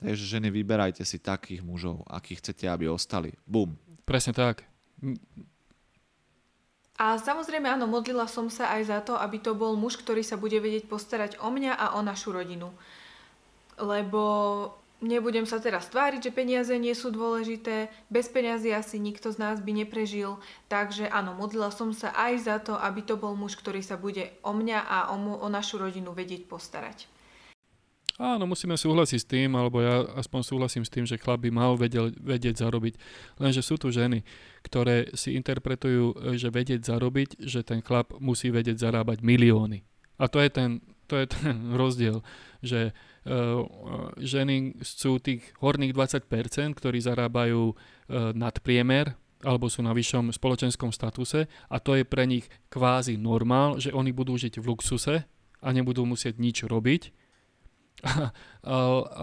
Takže ženy, vyberajte si takých mužov, akých chcete, aby ostali. Bum. Presne tak. A samozrejme, áno, modlila som sa aj za to, aby to bol muž, ktorý sa bude vedieť postarať o mňa a o našu rodinu. Lebo nebudem sa teraz tváriť, že peniaze nie sú dôležité, bez peniazy asi nikto z nás by neprežil, takže áno, modlila som sa aj za to, aby to bol muž, ktorý sa bude o mňa a o, mu, o našu rodinu vedieť postarať. Áno, musíme súhlasiť s tým, alebo ja aspoň súhlasím s tým, že chlap by mal vedel, vedieť zarobiť. Lenže sú tu ženy, ktoré si interpretujú, že vedieť zarobiť, že ten chlap musí vedieť zarábať milióny. A to je ten, to je ten rozdiel, že ženy sú tých horných 20%, ktorí zarábajú uh, nadpriemer, alebo sú na vyššom spoločenskom statuse a to je pre nich kvázi normál, že oni budú žiť v luxuse a nebudú musieť nič robiť.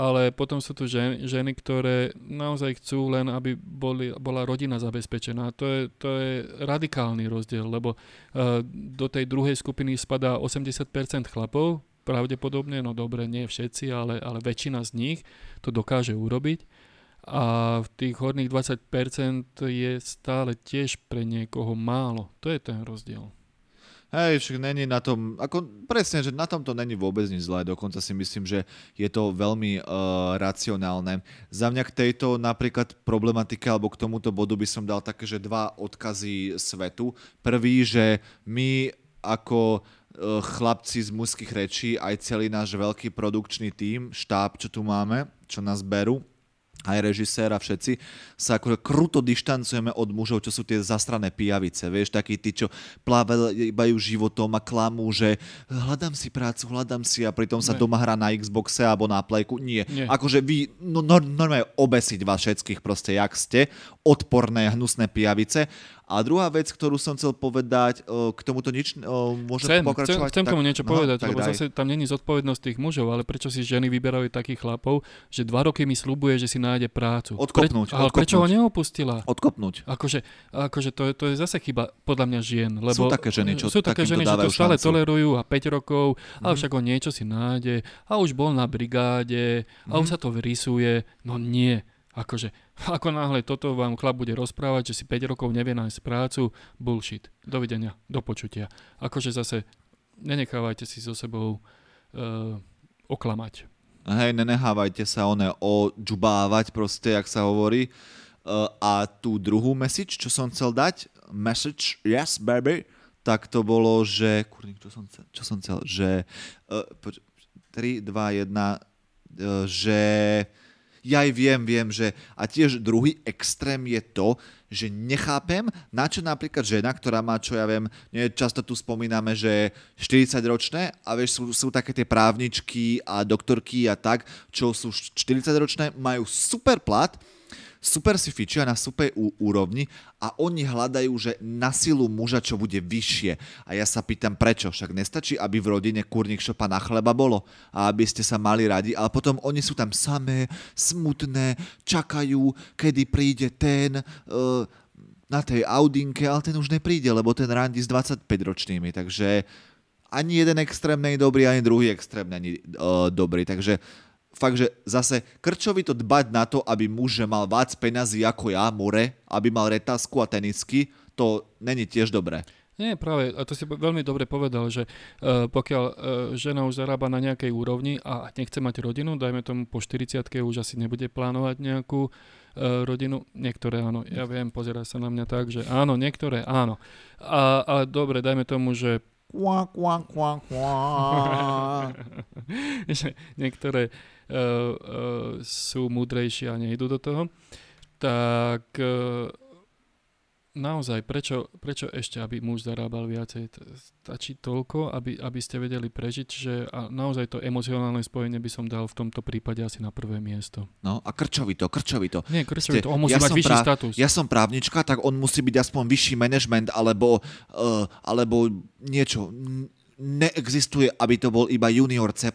ale potom sú tu ženy, ktoré naozaj chcú len, aby boli, bola rodina zabezpečená. To je, to je radikálny rozdiel, lebo uh, do tej druhej skupiny spadá 80% chlapov, pravdepodobne, no dobre, nie všetci, ale, ale väčšina z nich to dokáže urobiť. A v tých horných 20% je stále tiež pre niekoho málo. To je ten rozdiel. Hej, však není na tom, ako presne, že na tom to není vôbec nič zlé, dokonca si myslím, že je to veľmi uh, racionálne. Za mňa k tejto napríklad problematike alebo k tomuto bodu by som dal také, že dva odkazy svetu. Prvý, že my ako chlapci z mužských rečí, aj celý náš veľký produkčný tím, štáb, čo tu máme, čo nás berú, aj režisér a všetci, sa akože kruto dištancujeme od mužov, čo sú tie zastrané pijavice, vieš, takí tí, čo plávajú životom a klamú, že hľadám si prácu, hľadám si a pritom sa Ne. doma hrá na Xboxe alebo na Playku. Nie. Nie. Akože vy, no, no, normálne obesiť vás všetkých proste, jak ste, odporné, hnusné pijavice A druhá vec, ktorú som chcel povedať, o, k tomuto nič, o, môžem Chcem, chcem, pokračovať? chcem k tomu niečo no, povedať, tak lebo daj. zase tam není zodpovednosť tých mužov, ale prečo si ženy vyberajú takých chlapov, že dva roky mi slubuje, že si nájde prácu. Odkopnúť, ale odkopnúť. prečo ho neopustila? Odkopnúť. Akože, akože to, je, to je zase chyba podľa mňa žien. Lebo Sú také ženy, čo sú také ženy, že to stále šancu. tolerujú a 5 rokov, ale Mhm. však on niečo si nájde a už bol na brigáde a už Mhm. sa to vyrysuje. No nie. Akože, ako náhle toto vám chlap bude rozprávať, že si 5 rokov nevie nájsť prácu, bullshit. Dovidenia, do počutia. Akože zase nenechávajte si so sebou uh, oklamať. Hej, nenehávajte sa one odžubávať proste, jak sa hovorí. Uh, a tú druhú message, čo som chcel dať, message, yes baby, tak to bolo, že, kurník, čo som chcel, čo som chcel že uh, poč- 3, 2, 1, uh, že ja aj viem, viem, že a tiež druhý extrém je to, že nechápem, na čo napríklad žena, ktorá má, čo ja viem, nie, často tu spomíname, že 40 ročné a vieš, sú, sú také tie právničky a doktorky a tak, čo sú 40 ročné, majú super plat, super si fičia na super úrovni a oni hľadajú, že na silu muža, čo bude vyššie. A ja sa pýtam, prečo? Však nestačí, aby v rodine kurník šopa na chleba bolo a aby ste sa mali radi, ale potom oni sú tam samé, smutné, čakajú, kedy príde ten uh, na tej Audinke, ale ten už nepríde, lebo ten randi s 25 ročnými, takže ani jeden extrém nie je dobrý, ani druhý extrém nie je uh, dobrý, takže fakt, že zase krčovito dbať na to, aby muž že mal vác peňazí ako ja, more, aby mal retasku a tenisky, to není tiež dobré. Nie, práve, a to si veľmi dobre povedal, že uh, pokiaľ uh, žena už zarába na nejakej úrovni a nechce mať rodinu, dajme tomu po 40 už asi nebude plánovať nejakú uh, rodinu. Niektoré áno, ja viem, pozera sa na mňa tak, že áno, niektoré áno. A, a dobre, dajme tomu, že kvá, kvá, kvá. že niektoré sú múdrejšie a nejdú do toho, tak uh, naozaj, prečo, prečo ešte, aby muž zarábal viacej? Stačí toľko, aby, aby ste vedeli prežiť, že a naozaj to emocionálne spojenie by som dal v tomto prípade asi na prvé miesto. No a krčovito, krčovito. Nie, krčovi Ste- to, on musí ja mať vyšší prá- status. Ja som právnička, tak on musí byť aspoň vyšší manažment alebo, uh, alebo niečo. Neexistuje, aby to bol iba junior C++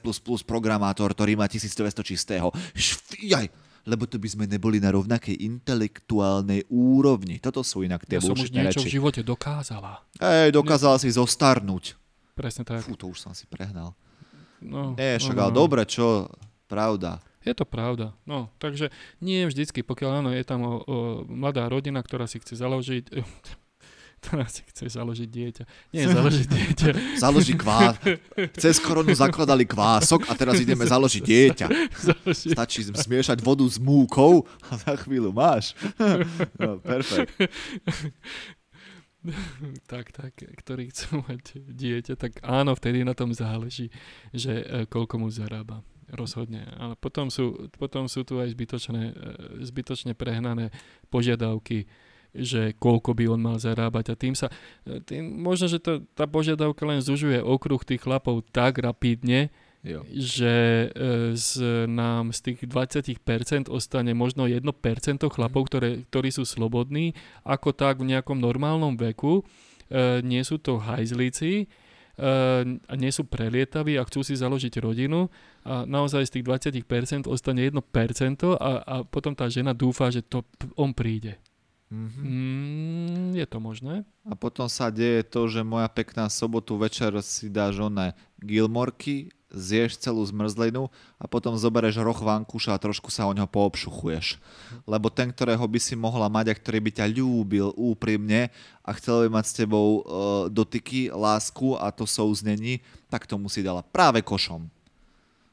programátor, ktorý má 1200 čistého. Šfijaj! Lebo to by sme neboli na rovnakej intelektuálnej úrovni. Toto sú inak tie ja som už niečo v reči. živote dokázala. Ej, dokázala si zostarnúť. Presne tak. Fú, to už som si prehnal. No, Nie, však no, ale no. dobre, čo? Pravda. Je to pravda. No, takže nie vždycky, pokiaľ áno, je tam o, o, mladá rodina, ktorá si chce založiť, ktorá si chce založiť dieťa. Nie, založiť dieťa. Založí kvás. Cez koronu zakladali kvások a teraz ideme založiť dieťa. založiť. Stačí zmiešať vodu s múkou a za chvíľu máš. No, perfekt. tak, tak, ktorí chcú mať dieťa, tak áno, vtedy na tom záleží, že e, koľko mu zarába. Rozhodne. Ale potom sú, potom sú tu aj zbytočné, e, zbytočne prehnané požiadavky, že koľko by on mal zarábať a tým sa, e, tým, možno, že to, tá požiadavka len zužuje okruh tých chlapov tak rapidne, Jo. že e, z, nám z tých 20% ostane možno 1% chlapov, ktoré, ktorí sú slobodní, ako tak v nejakom normálnom veku. E, nie sú to hajzlíci, e, a nie sú prelietaví a chcú si založiť rodinu a naozaj z tých 20% ostane 1% a, a potom tá žena dúfa, že to on príde. Mhm. Mm, je to možné? A potom sa deje to, že moja pekná sobotu večer si dáš oné gilmorky, zješ celú zmrzlinu a potom zoberieš roh vankúša a trošku sa o neho poobšuchuješ. Lebo ten, ktorého by si mohla mať a ktorý by ťa ľúbil úprimne a chcel by mať s tebou uh, dotyky, lásku a to souznení, tak to musí dala práve košom.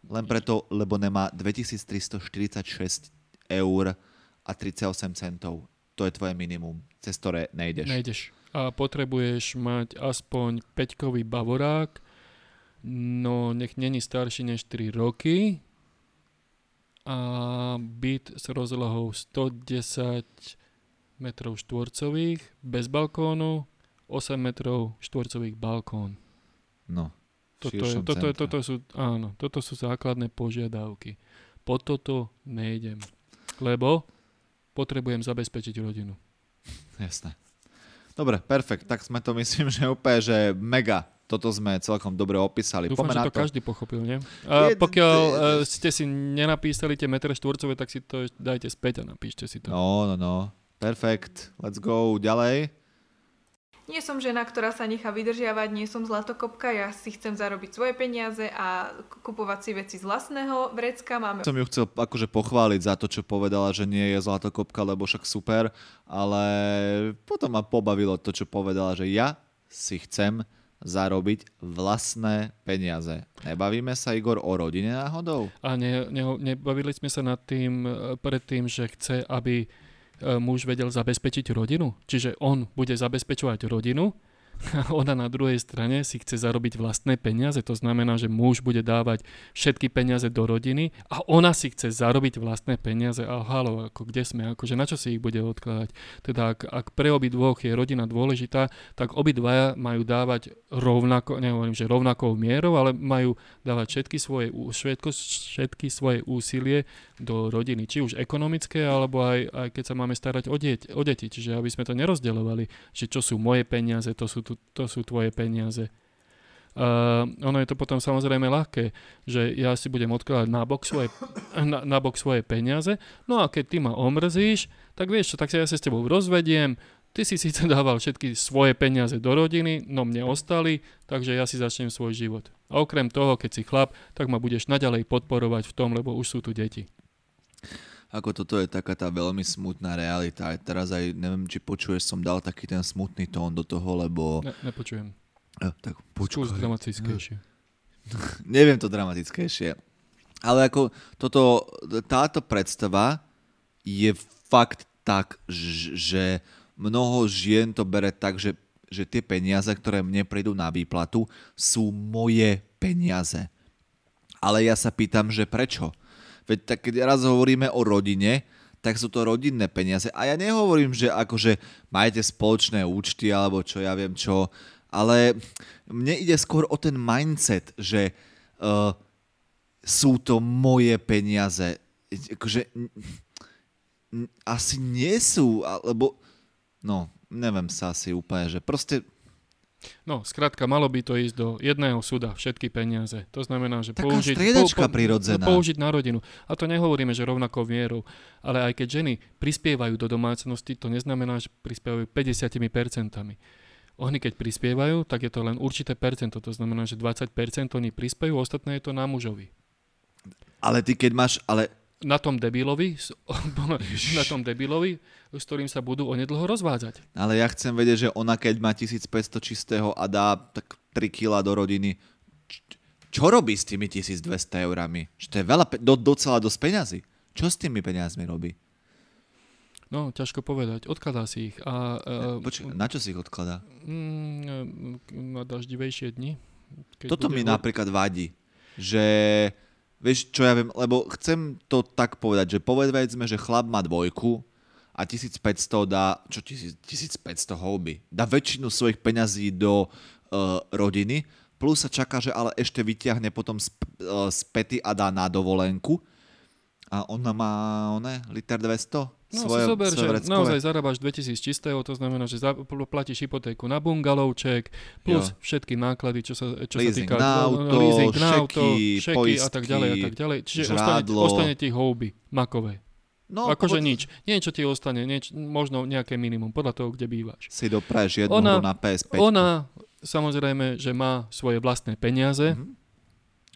Len preto, lebo nemá 2346 eur a 38 centov. To je tvoje minimum, cez ktoré nejdeš. Nejdeš. A potrebuješ mať aspoň 5-kový bavorák, no nech není starší než 3 roky a byt s rozlohou 110 metrov štvorcových, bez balkónu, 8 metrov štvorcových balkón. No. Toto, je, toto, centre. toto, sú, áno, toto sú základné požiadavky. Po toto nejdem, lebo potrebujem zabezpečiť rodinu. Jasné. Dobre, perfekt. Tak sme to myslím, že úplne, že mega. Toto sme celkom dobre opísali. Dúfam, Poďme že na to každý pochopil, nie? A Je- pokiaľ je- ste si nenapísali tie metre štvorcové, tak si to dajte späť a napíšte si to. No, no, no. Perfekt. Let's go. Ďalej. Nie som žena, ktorá sa nechá vydržiavať, nie som zlatokopka, ja si chcem zarobiť svoje peniaze a kupovať si veci z vlastného vrecka. Máme Som ju chcel akože pochváliť za to, čo povedala, že nie je zlatokopka, lebo však super, ale potom ma pobavilo to, čo povedala, že ja si chcem zarobiť vlastné peniaze. Nebavíme sa, Igor, o rodine náhodou? A ne, ne, nebavili sme sa nad tým e, predtým, že chce, aby muž vedel zabezpečiť rodinu. Čiže on bude zabezpečovať rodinu ona na druhej strane si chce zarobiť vlastné peniaze. To znamená, že muž bude dávať všetky peniaze do rodiny a ona si chce zarobiť vlastné peniaze. A halo, ako kde sme? Akože na čo si ich bude odkladať? Teda ak, ak pre obi dvoch je rodina dôležitá, tak obidvaja majú dávať rovnako, nehovorím, že rovnakou mierou, ale majú dávať všetky svoje, všetko, všetky svoje úsilie do rodiny, či už ekonomické, alebo aj, aj keď sa máme starať o, dieť, o deti, čiže aby sme to nerozdeľovali, že čo sú moje peniaze, to sú, tu, to sú tvoje peniaze. Uh, ono je to potom samozrejme ľahké, že ja si budem odkladať na bok svoje, na, na bok svoje peniaze, no a keď ty ma omrzíš, tak vieš čo, tak sa ja sa s tebou rozvediem, ty si síce dával všetky svoje peniaze do rodiny, no mne ostali, takže ja si začnem svoj život. A okrem toho, keď si chlap, tak ma budeš naďalej podporovať v tom, lebo už sú tu deti. Ako toto je taká tá veľmi smutná realita. Aj teraz aj, neviem, či počuješ, som dal taký ten smutný tón do toho, lebo... Ne, nepočujem. Eh, tak Skús počkaj. dramatickejšie. Neviem to dramatickejšie. Ale ako toto, táto predstava je fakt tak, že mnoho žien to bere tak, že, že tie peniaze, ktoré mne prídu na výplatu, sú moje peniaze. Ale ja sa pýtam, že prečo? Veď tak keď raz hovoríme o rodine, tak sú to rodinné peniaze. A ja nehovorím, že akože majte spoločné účty alebo čo ja viem čo, ale mne ide skôr o ten mindset, že uh, sú to moje peniaze. Akože asi nie sú, alebo no, neviem sa asi úplne, že proste No, skrátka, malo by to ísť do jedného súda, všetky peniaze. To znamená, že Taká použiť, striedačka prirodzená. použiť na rodinu. A to nehovoríme, že rovnakou mierou, ale aj keď ženy prispievajú do domácnosti, to neznamená, že prispievajú 50%. Oni keď prispievajú, tak je to len určité percento. To znamená, že 20% oni prispievajú, ostatné je to na mužovi. ale ty keď máš, ale Na tom debilovi, na tom debilovi, s ktorým sa budú onedlho rozvádzať. Ale ja chcem vedieť, že ona keď má 1500 čistého a dá tak 3 kg do rodiny, čo robí s tými 1200 eurami? Že to je veľa, do, docela dosť peňazí. Čo s tými peniazmi robí? No, ťažko povedať. Odkladá si ich. A, uh, Počkaj, na čo si ich odkladá? Mm, na daždivejšie dni. Keď Toto mi ho- napríklad vadí, že vieš čo ja viem, lebo chcem to tak povedať, že povedzme, že chlap má dvojku a 1500 dá, čo 1000 1500 houby, dá väčšinu svojich peňazí do uh, rodiny, plus sa čaká, že ale ešte vyťahne potom z, uh, z pety a dá na dovolenku a ona má, one, liter 200? No svoje, si zober, svoje že vreckové. naozaj zarábaš 2000 čistého, to znamená, že platíš hypotéku na bungalovček, plus Jo. všetky náklady, čo sa, čo sa Leasing týka na no, auto, leasing na auto, šeky, šeky a tak ďalej a poistky, tak ďalej. Čiže ostane, žrádlo. ostane ti houby makové. No, akože pod- nič. Niečo ti ostane, nieč, možno nejaké minimum, podľa toho, kde bývaš. Si dopraješ jednu Ona- na PS5. Ona samozrejme, že má svoje vlastné peniaze, Mhm.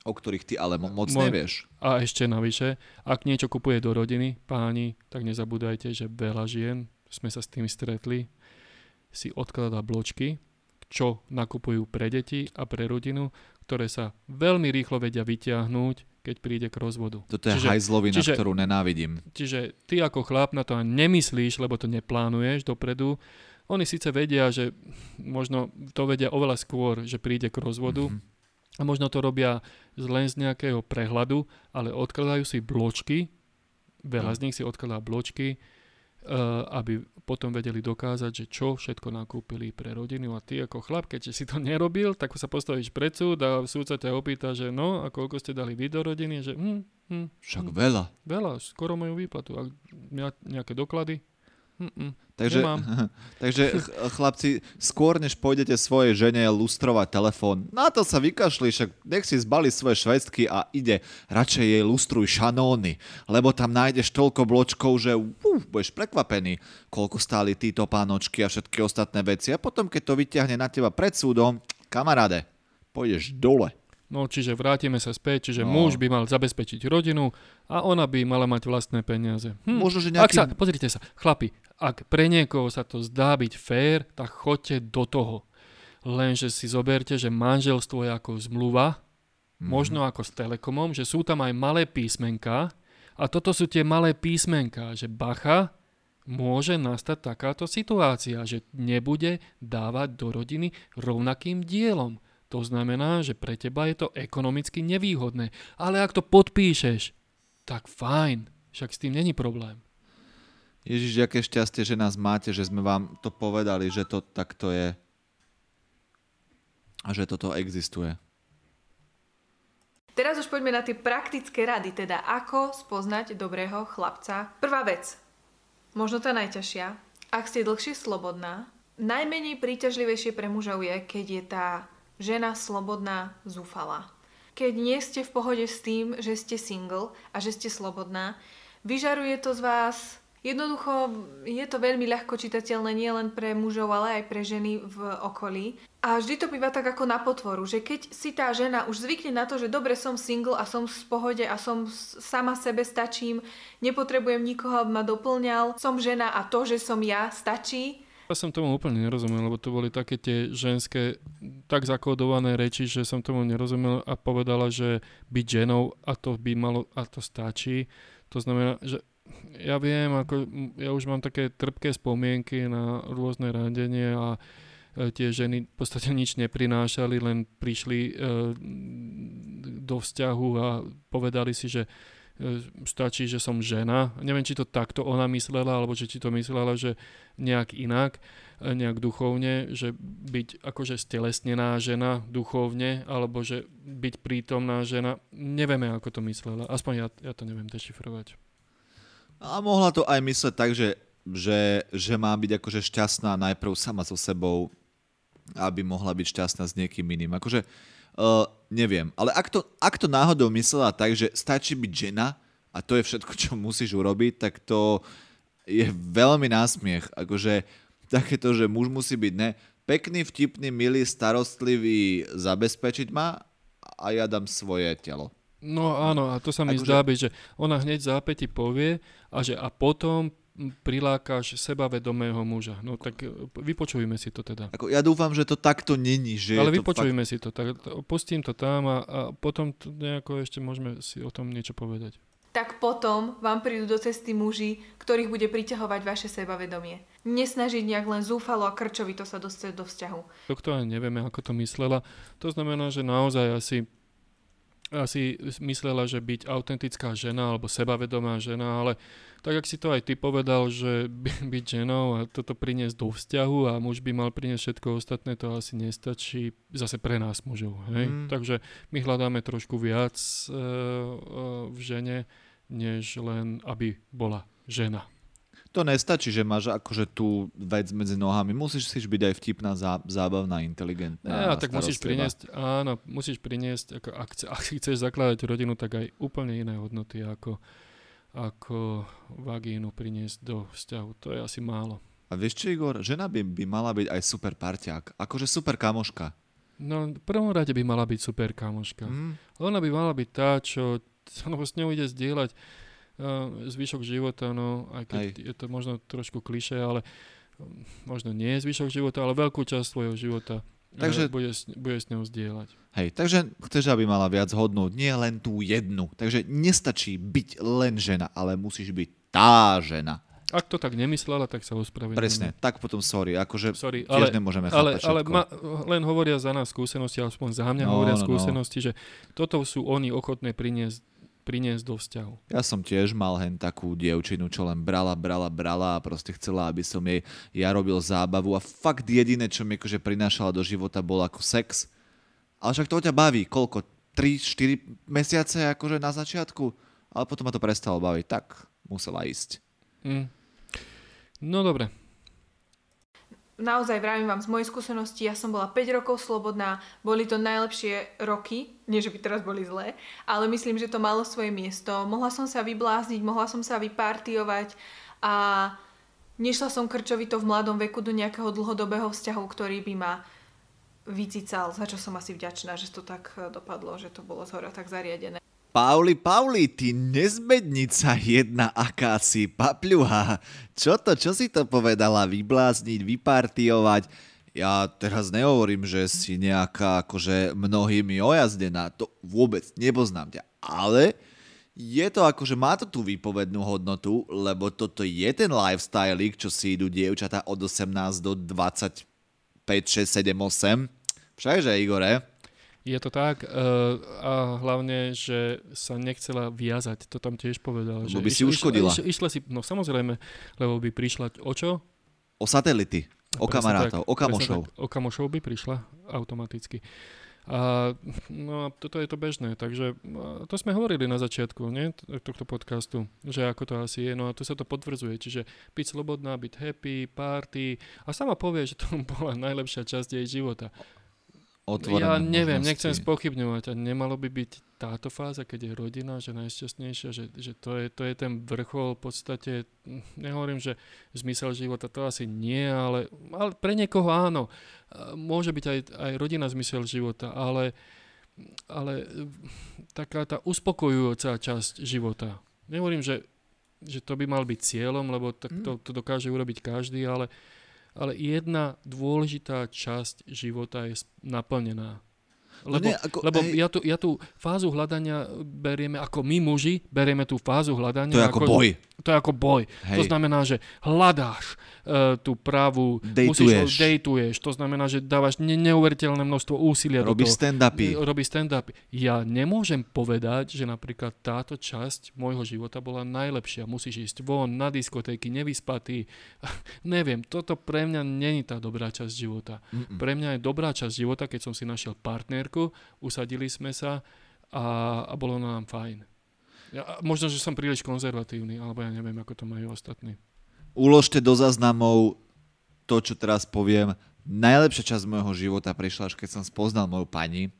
o ktorých ty ale mo- moc Môj- nevieš. A ešte navyše, ak niečo kupuje do rodiny, páni, tak nezabúdajte, že veľa žien, sme sa s tým stretli, si odkladá bločky, čo nakupujú pre deti a pre rodinu, ktoré sa veľmi rýchlo vedia vyťahnuť, keď príde k rozvodu. Toto je Čiže- hajzlovina, čiže- ktorú nenávidím. Čiže ty ako chlap na to nemyslíš, lebo to neplánuješ dopredu. Oni síce vedia, že možno to vedia oveľa skôr, že príde k rozvodu, Mhm. a možno to robia len z nejakého prehľadu, ale odkladajú si bločky, veľa No. z nich si odkladá bločky, aby potom vedeli dokázať, že čo všetko nakúpili pre rodinu a ty ako chlap, keďže si to nerobil, tak sa postavíš pred súd a súd sa ťa opýta, že no a koľko ste dali vy do rodiny, že hm, hm, Však hm, veľa. veľa, skoro moju výplatu. A nejaké doklady? Mm-mm. Takže, Nemám. takže ch- chlapci, skôr než pôjdete svojej žene lustrovať telefón, na to sa vykašli, však nech si zbali svoje švedské a ide. Radšej jej lustruj šanóny, lebo tam nájdeš toľko bločkov, že uf, budeš prekvapený, koľko stáli títo pánočky a všetky ostatné veci. A potom, keď to vyťahne na teba pred súdom, kamaráde, pôjdeš dole. No čiže vrátime sa späť, čiže No. muž by mal zabezpečiť rodinu a ona by mala mať vlastné peniaze. Hm. Možno, že Ak nejaký... sa, pozrite sa, chlapi, ak pre niekoho sa to zdá byť fér, tak choďte do toho. Lenže si zoberte, že manželstvo je ako zmluva, Mhm. možno ako s Telekomom, že sú tam aj malé písmenka a toto sú tie malé písmenka, že bacha, môže nastať takáto situácia, že nebude dávať do rodiny rovnakým dielom. To znamená, že pre teba je to ekonomicky nevýhodné. Ale ak to podpíšeš, tak fajn, však s tým není problém. Ježiš, aké šťastie, že nás máte, že sme vám to povedali, že to takto je. A že toto existuje. Teraz už poďme na tie praktické rady, teda ako spoznať dobrého chlapca. Prvá vec, možno tá najťažšia. Ak ste dlhšie slobodná, najmenej príťažlivejšie pre mužov je, keď je tá žena slobodná, zúfala. Keď nie ste v pohode s tým, že ste single a že ste slobodná, vyžaruje to z vás Jednoducho je to veľmi ľahko čitateľné nielen pre mužov, ale aj pre ženy v okolí. A vždy to býva tak ako na potvoru, že keď si tá žena už zvykne na to, že dobre som single a som v pohode a som sama sebe stačím, nepotrebujem nikoho, aby ma doplňal, som žena a to, že som ja, stačí, Ja som tomu úplne nerozumel, lebo to boli také tie ženské tak zakódované reči, že som tomu nerozumel a povedala, že byť ženou a to by malo, a to stačí. To znamená, že ja viem, ako, ja už mám také trpké spomienky na rôzne randenie a e, tie ženy v podstate nič neprinášali, len prišli e, do vzťahu a povedali si, že stačí, že som žena. Neviem, či to takto ona myslela, alebo či to myslela, že nejak inak, e, nejak duchovne, že byť akože stelesnená žena duchovne, alebo že byť prítomná žena. Nevieme, ako to myslela. Aspoň ja, ja to neviem dešifrovať. A mohla to aj mysleť tak, že, že, že má byť akože šťastná najprv sama so sebou, aby mohla byť šťastná s niekým iným. Akože, uh, neviem. Ale ak to, ak to náhodou myslela tak, že stačí byť žena a to je všetko, čo musíš urobiť, tak to je veľmi násmiech. Akože takéto, že muž musí byť ne, pekný, vtipný, milý, starostlivý, zabezpečiť ma a ja dám svoje telo. No áno, a to sa mi Akože- zdá byť, že ona hneď zápäti povie a že a potom prilákaš sebavedomého muža. No tak e, vypočujme si to teda. Ako, ja dúfam, že to takto není. Že Ale vypočujme si to, tak to- pustím to tam a, a potom to nejako ešte môžeme si o tom niečo povedať. tak potom vám prídu do cesty muži, ktorých bude priťahovať vaše sebavedomie. Nesnažiť nejak len zúfalo a krčovito sa dostať do vzťahu. To ani nevieme, ako to myslela. To znamená, že naozaj asi, asi myslela, že byť autentická žena alebo sebavedomá žena, ale tak, ak si to aj ty povedal, že by, byť ženou a toto priniesť do vzťahu a muž by mal priniesť všetko ostatné, to asi nestačí zase pre nás mužov. Hej? Mm. Takže my hľadáme trošku viac e, e, v žene, než len aby bola žena. To nestačí, že máš akože tú vec medzi nohami. Musíš si byť aj vtipná, zá, zábavná, inteligentná. Ja, tak musíš priniesť, áno, musíš priniesť, ako, ak, ak si chceš zakladať rodinu, tak aj úplne iné hodnoty, ako, ako vagínu priniesť do vzťahu. To je asi málo. A vieš čo, Igor? Žena by, by mala byť aj super parťák. Akože super kamoška. No, v prvom rade by mala byť super kamoška. Mm. Ona by mala byť tá, čo no, s ňou ide zdieľať zvyšok života, no, aj keď Hej. je to možno trošku kliše, ale um, možno nie je zvyšok života, ale veľkú časť svojho života Takže- Takže... bude, s- bude s ňou zdieľať. Hej, takže chceš, aby mala viac hodnot, nie len tú jednu. Takže nestačí byť len žena, ale musíš byť tá žena. Ak to tak nemyslela, tak sa ospravedlňujem. Presne, tak potom sorry, akože Sorry, tiež ale, nemôžeme ale, ale ma, len hovoria za nás skúsenosti, aspoň za mňa No, hovoria no, no. skúsenosti, že toto sú oni ochotné priniesť, priniesť do vzťahu. Ja som tiež mal hen takú dievčinu, čo len brala, brala, brala a proste chcela, aby som jej ja robil zábavu a fakt jediné, čo mi akože prinášala do života, bol ako sex. Ale však to ťa baví, koľko? 3-4 mesiace akože na začiatku? Ale potom ma to prestalo baviť, tak musela ísť. Hm. No dobre. Naozaj vravím vám z mojej skúsenosti, ja som bola 5 rokov slobodná, boli to najlepšie roky, nie že by teraz boli zlé, ale myslím, že to malo svoje miesto. Mohla som sa vyblázniť, mohla som sa vypartiovať a nešla som krčovito v mladom veku do nejakého dlhodobého vzťahu, ktorý by ma vycical, za čo som asi vďačná, že to tak dopadlo, že to bolo zhora tak zariadené. Pauli, Pauli, ty nezbednica jedna akási papľuha. Čo to, čo si to povedala? Vyblázniť, vypartiovať? Ja teraz nehovorím, že si nejaká akože mnohými ojazdená, to vôbec nepoznám ťa, ale je to akože má to tú výpovednú hodnotu, lebo toto je ten lifestyle, čo si idú dievčatá od 18 do 25, 6, 7, 8. Všakže, Igore? Je to tak uh, a hlavne, že sa nechcela viazať, to tam tiež povedala. Lebo by si uškodila. Išla, išla si, no samozrejme, lebo by prišla o čo? O satelity, o presne kamarátov, tak, o kamošov. Tak, o kamošov by prišla automaticky. A no, toto je to bežné, takže to sme hovorili na začiatku nie, tohto podcastu, že ako to asi je, no a tu sa to potvrdzuje, čiže byť slobodná, byť happy, party a sama povie, že to bola najlepšia časť jej života otvorené Ja neviem, možnosti. nechcem spochybňovať a nemalo by byť táto fáza, keď je rodina, že najšťastnejšia, že, že to, je, to je ten vrchol v podstate, nehovorím, že zmysel života to asi nie, ale, ale pre niekoho áno. Môže byť aj, aj rodina zmysel života, ale, ale taká tá uspokojujúca časť života. Nehovorím, že, že to by mal byť cieľom, lebo tak to, to dokáže urobiť každý, ale ale jedna dôležitá časť života je naplnená. Lebo, no nie, ako, lebo ja, tú, ja tú fázu hľadania berieme ako my muži, berieme tú fázu hľadania. To je ako, ako boj. To je ako boj. Hej. To znamená, že hľadáš uh, tú pravú, dejtuješ. Musíš, dejtuješ. To znamená, že dávaš ne- neuveriteľné množstvo úsilia. Robíš stand-upy. Robíš stand-upy. Ja nemôžem povedať, že napríklad táto časť môjho života bola najlepšia. Musíš ísť von, na diskotéky, nevyspatý. Neviem, toto pre mňa není tá dobrá časť života. Mm-mm. Pre mňa je dobrá časť života, keď som si našiel partnerku, usadili sme sa a, a bolo nám fajn. Ja, možno, že som príliš konzervatívny, alebo ja neviem, ako to majú ostatní. Uložte do záznamov to, čo teraz poviem. Najlepšia časť môjho života prišla, až keď som spoznal moju pani.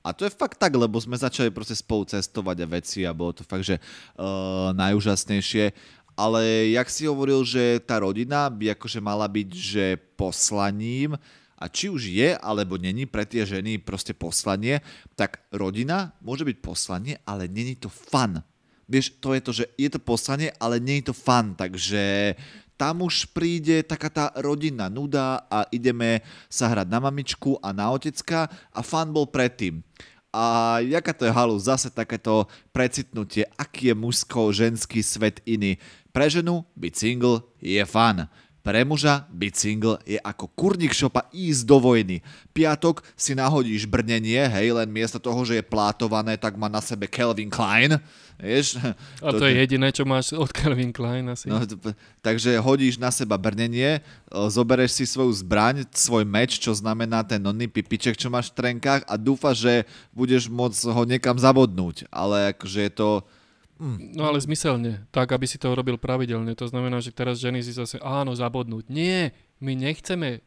A to je fakt tak, lebo sme začali proste spolu cestovať a veci a bolo to fakt, že uh, najúžasnejšie. Ale jak si hovoril, že tá rodina by akože mala byť, že poslaním, a či už je alebo není pre tie ženy proste poslanie, tak rodina môže byť poslanie, ale není to fun vieš, to je to, že je to poslanie, ale nie je to fan, takže tam už príde taká tá rodinná nuda a ideme sa hrať na mamičku a na otecka a fan bol predtým. A jaká to je halu, zase takéto precitnutie, aký je mužsko-ženský svet iný. Pre ženu byť single je fan. Pre muža byť single je ako kurník šopa ísť do vojny. Piatok si nahodíš brnenie, hej, len miesto toho, že je plátované, tak má na sebe Kelvin Klein. Vieš? A to, to je jediné, čo máš od Kelvin Klein asi. No, takže hodíš na seba brnenie, zobereš si svoju zbraň, svoj meč, čo znamená ten nonný pipiček, čo máš v trenkách a dúfaš, že budeš môcť ho niekam zabodnúť. Ale akože je to Mm. No ale zmyselne, tak aby si to robil pravidelne. To znamená, že teraz ženy si zase, áno, zabodnúť. Nie, my nechceme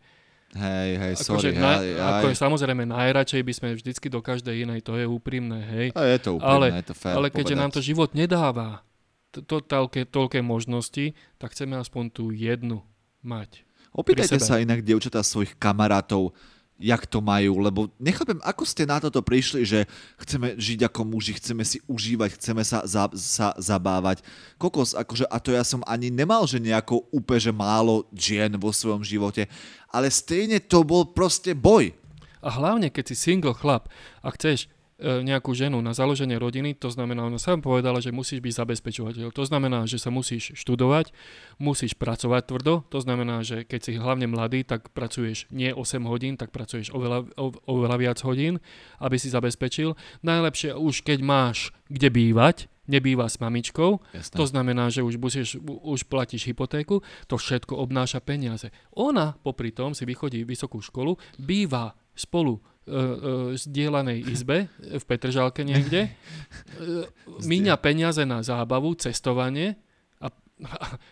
Hej, hej, sorry. Akože na, hej, ako je samozrejme najradšej by sme vždycky do každej inej, to je úprimné, hej. A je to úprimné, ale, je to fér Ale keďže povedať. nám to život nedáva to, to, toľké, toľké možnosti, tak chceme aspoň tú jednu mať. Opýtajte sa inak, dievčatá, svojich kamarátov, jak to majú, lebo nechápem, ako ste na toto prišli, že chceme žiť ako muži, chceme si užívať, chceme sa, za, sa zabávať. Kokos, akože, a to ja som ani nemal, že nejako úplne, že málo žien vo svojom živote, ale stejne to bol proste boj. A hlavne, keď si single chlap a chceš nejakú ženu na založenie rodiny, to znamená, ona sám povedala, že musíš byť zabezpečovateľ. To znamená, že sa musíš študovať, musíš pracovať tvrdo, to znamená, že keď si hlavne mladý, tak pracuješ nie 8 hodín, tak pracuješ oveľa, oveľa viac hodín, aby si zabezpečil. Najlepšie už keď máš kde bývať, nebýva s mamičkou, Jasne. to znamená, že už, musíš, už platíš hypotéku, to všetko obnáša peniaze. Ona popri tom si vychodí vysokú školu, býva spolu uh, zdieľanej izbe v Petržalke niekde, uh, míňa peniaze na zábavu, cestovanie a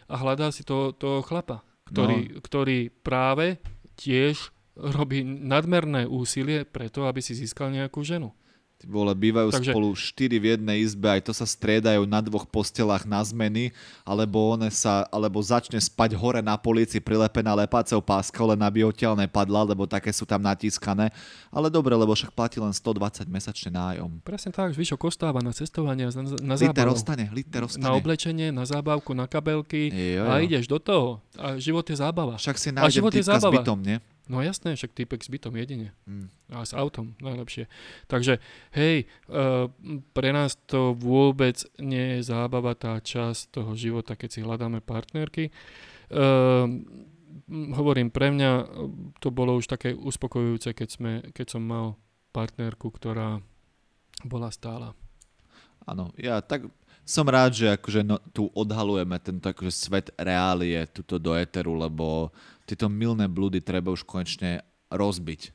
a hľadá si to, toho chlapa, ktorý, no. ktorý práve tiež robí nadmerné úsilie preto, aby si získal nejakú ženu. Ty vole, bývajú Takže... spolu štyri v jednej izbe, aj to sa striedajú na dvoch postelách na zmeny, alebo, one sa, alebo začne spať hore na polici prilepená lepácou páska, len aby odtiaľ nepadla, lebo také sú tam natískané. Ale dobre, lebo však platí len 120 mesačne nájom. Presne tak, zvyšok ostáva na cestovanie, na, na zábavu. Liter ostane, liter ostane. Na oblečenie, na zábavku, na kabelky jo, jo. a ideš do toho. A život je zábava. Však si nájdem typka s bytom, nie? No jasné, však týpek s bytom jedine. Mm. A s autom najlepšie. Takže hej, uh, pre nás to vôbec nie je zábava tá časť toho života, keď si hľadáme partnerky. Uh, hovorím, pre mňa to bolo už také uspokojujúce, keď, sme, keď som mal partnerku, ktorá bola stála. Áno, ja tak som rád, že akože no, tu odhalujeme tento akože svet reálie tuto do eteru, lebo tieto milné blúdy treba už konečne rozbiť.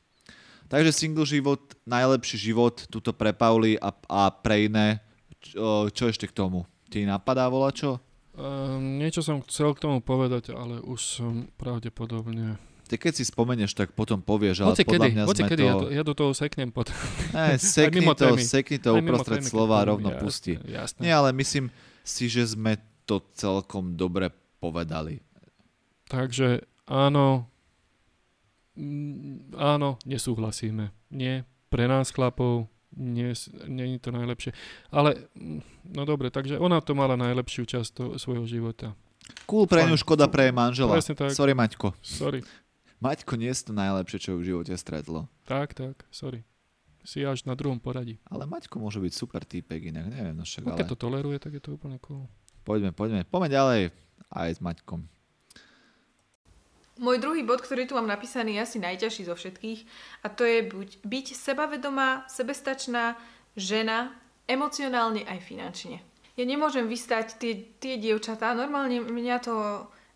Takže single život, najlepší život, tuto pre Pauli a, a pre iné. Čo, čo ešte k tomu? Ti napadá volá čo? Uh, niečo som chcel k tomu povedať, ale už som pravdepodobne... Ty keď si spomenieš, tak potom povieš, ale Hoci podľa kedy, mňa sme kedy, to... Ja, do, ja do toho seknem potom. Ne, sekni to, sekni to uprostred slova a rovno jasne, pusti. Jasne. Nie, ale myslím si, že sme to celkom dobre povedali. Takže áno, áno, nesúhlasíme. Nie, pre nás chlapov nie, nie je to najlepšie. Ale, no dobre, takže ona to mala najlepšiu časť to, svojho života. Cool pre ňu, škoda pre jej manžela. tak. Sorry, Maťko. Sorry. Maťko nie je to najlepšie, čo v živote stretlo. Tak, tak, sorry. Si až na druhom poradí. Ale Maťko môže byť super týpek, inak neviem. No však, no, keď ale... to toleruje, tak je to úplne cool. Poďme, poďme. Poďme ďalej aj s Maťkom. Môj druhý bod, ktorý tu mám napísaný, je asi najťažší zo všetkých a to je buď byť sebavedomá, sebestačná žena, emocionálne aj finančne. Ja nemôžem vystať tie, tie dievčatá, normálne mňa to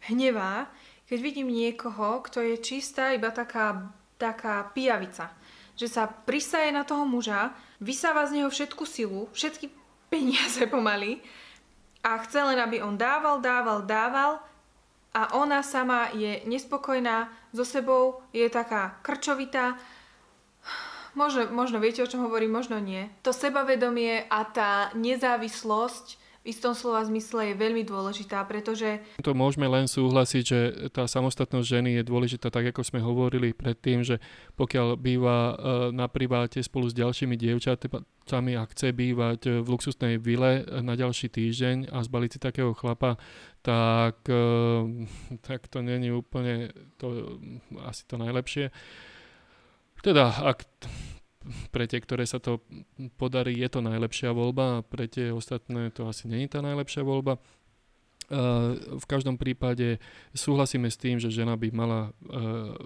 hnevá, keď vidím niekoho, kto je čistá iba taká, taká pijavica. Že sa prisaje na toho muža, vysáva z neho všetku silu, všetky peniaze pomaly a chce len, aby on dával, dával, dával a ona sama je nespokojná so sebou, je taká krčovitá. Možno, možno viete, o čom hovorím, možno nie. To sebavedomie a tá nezávislosť v istom slova zmysle je veľmi dôležitá, pretože... To môžeme len súhlasiť, že tá samostatnosť ženy je dôležitá, tak ako sme hovorili predtým, že pokiaľ býva e, na priváte spolu s ďalšími dievčatami a chce bývať v luxusnej vile na ďalší týždeň a zbaliť si takého chlapa, tak, e, tak to není úplne to, asi to najlepšie. Teda, ak pre tie, ktoré sa to podarí, je to najlepšia voľba a pre tie ostatné to asi není tá najlepšia voľba. v každom prípade súhlasíme s tým, že žena by mala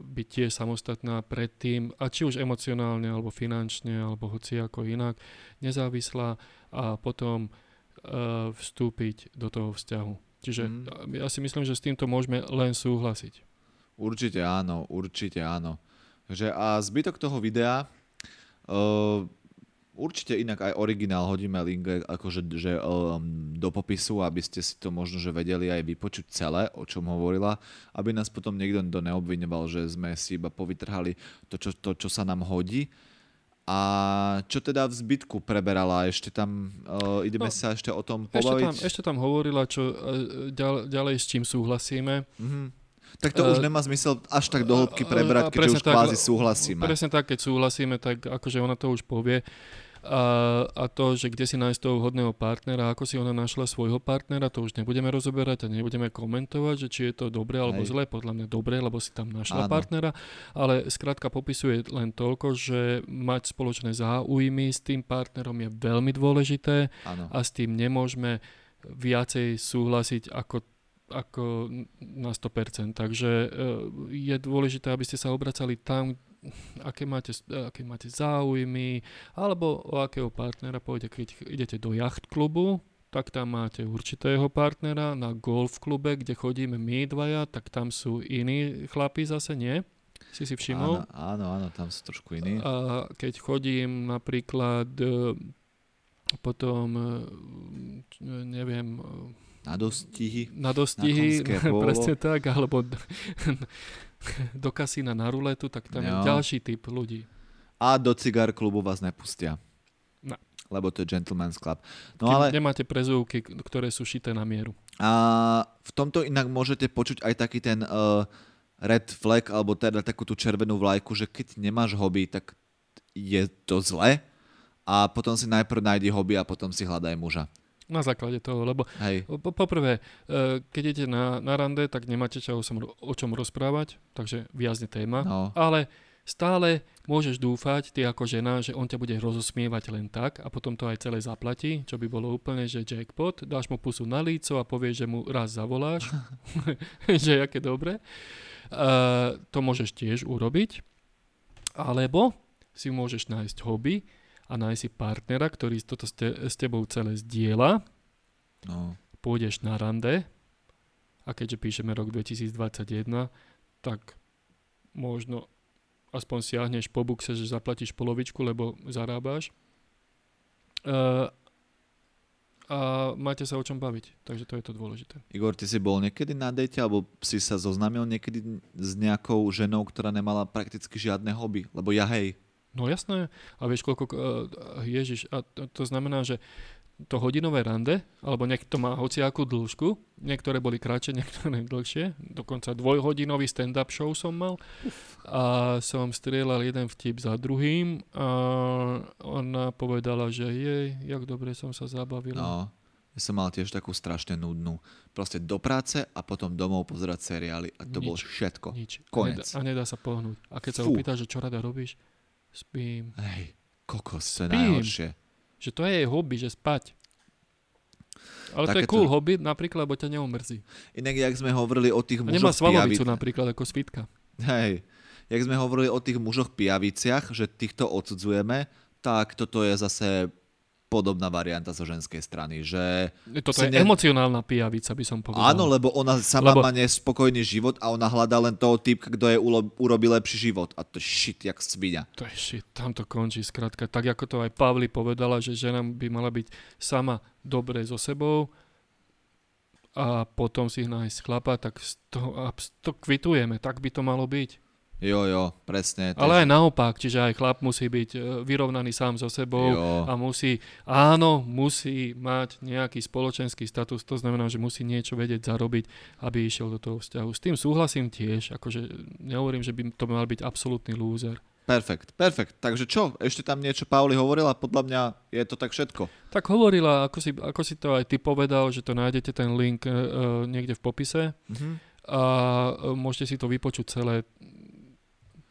byť tiež samostatná predtým, a či už emocionálne, alebo finančne, alebo hoci ako inak, nezávislá a potom vstúpiť do toho vzťahu. Čiže mm. ja si myslím, že s týmto môžeme len súhlasiť. Určite áno, určite áno. Takže a zbytok toho videa Uh, určite inak aj originál hodíme link akože, že, um, do popisu, aby ste si to možno že vedeli aj vypočuť celé, o čom hovorila, aby nás potom niekto to neobvinoval, že sme si iba povytrhali to, čo, to, čo sa nám hodí. A čo teda v zbytku preberala? Ešte tam, uh, ideme no, sa ešte o tom pobaviť? Ešte tam, ešte tam hovorila, čo uh, ďal, ďalej s čím súhlasíme. Mm-hmm. Tak to uh, už nemá zmysel až tak do hĺbky prebrať, keď už tak, kvázi súhlasíme. Presne tak, keď súhlasíme, tak akože ona to už povie. A, a to, že kde si nájsť toho vhodného partnera, ako si ona našla svojho partnera, to už nebudeme rozoberať a nebudeme komentovať, že či je to dobré alebo Hej. zlé. Podľa mňa dobré, lebo si tam našla Áno. partnera. Ale skrátka popisuje len toľko, že mať spoločné záujmy s tým partnerom je veľmi dôležité Áno. a s tým nemôžeme viacej súhlasiť ako ako na 100%. Takže e, je dôležité, aby ste sa obracali tam, aké máte, aké máte záujmy, alebo o akého partnera pôjde, keď idete do jacht klubu, tak tam máte určitého partnera, na golf klube, kde chodíme my dvaja, tak tam sú iní chlapi zase, nie? Si si všimol? Áno, áno, áno tam sú trošku iní. A keď chodím napríklad e, potom, e, neviem, Na dostihy. na dostihy, polo. presne tak, alebo do, kasína na ruletu, tak tam je Jo. ďalší typ ľudí. A do cigár klubu vás nepustia. No. Lebo to je gentleman's club. No, No ale Nemáte prezúvky, ktoré sú šité na mieru. a v tomto inak môžete počuť aj taký ten uh, red flag, alebo teda takú tú červenú vlajku, že keď nemáš hobby, tak je to zle a potom si najprv nájdi hobby a potom si hľadaj muža. Na základe toho, lebo Hej. po- poprvé, e, keď idete na, na rande, tak nemáte čo, o som- o čom rozprávať, takže viazne téma. No. Ale stále môžeš dúfať, ty ako žena, že on ťa bude rozosmievať len tak a potom to aj celé zaplatí, čo by bolo úplne, že jackpot, dáš mu pusu na líco a povieš, že mu raz zavoláš, že aké dobre. Uh, to môžeš tiež urobiť. Alebo si môžeš nájsť hobby a nájsť si partnera, ktorý toto s, te, s tebou celé zdieľa. No. Pôjdeš na rande a keďže píšeme rok 2021, tak možno aspoň siahneš po bukse, že zaplatíš polovičku, lebo zarábáš. Uh, a máte sa o čom baviť, takže to je to dôležité. Igor, ty si bol niekedy na dejte, alebo si sa zoznámil niekedy s nejakou ženou, ktorá nemala prakticky žiadne hobby? Lebo ja hej, No jasné, a vieš koľko, uh, ježiš, a to, to znamená, že to hodinové rande, alebo nech to má hociakú dĺžku, niektoré boli kratšie, niektoré dlhšie, dokonca dvojhodinový stand-up show som mal a som strieľal jeden vtip za druhým a ona povedala, že jej, jak dobre som sa zabavila. no, ja som mal tiež takú strašne nudnú. Proste do práce a potom domov pozerať seriály a to Nič. bolo všetko. Nič. Konec. A nedá, a nedá sa pohnúť. A keď sa Fú. opýtaš, že čo rada robíš, spím. Hej, kokos, to je najhoršie. Že to je jej hobby, že spať. Ale to je cool hobby, napríklad, lebo ťa neumrzí. Inak, jak sme hovorili o tých A nemá mužoch svalovicu pijavi... napríklad ako svitka. Hej, jak sme hovorili o tých mužoch pijaviciach, že týchto odsudzujeme, tak toto je zase podobná varianta zo ženskej strany, že Toto je ne- emocionálna pijavica, by som povedal. áno, lebo ona sama Lebo- má nespokojný život a ona hľadá len toho typka, kto je ulo- urobí lepší život. A to je shit, jak svinia. To je shit, tam to končí skrátka. Tak ako to aj Pavli povedala, že žena by mala byť sama dobre so sebou a potom si nájsť chlapa, tak z- to kvitujeme, tak by to malo byť. Jo, jo, presne. Ale aj naopak, čiže aj chlap musí byť e, vyrovnaný sám so sebou Jo. a musí, áno, musí mať nejaký spoločenský status, to znamená, že musí niečo vedieť zarobiť, aby išiel do toho vzťahu. S tým súhlasím tiež, akože nehovorím, že by to mal byť absolútny lúzer. Perfekt, perfekt. Takže čo? Ešte tam niečo Pauli hovorila? Podľa mňa je to tak všetko. Tak hovorila, ako si, ako si to aj ty povedal, že to nájdete ten link e, niekde v popise Mhm. a môžete si to vypočuť celé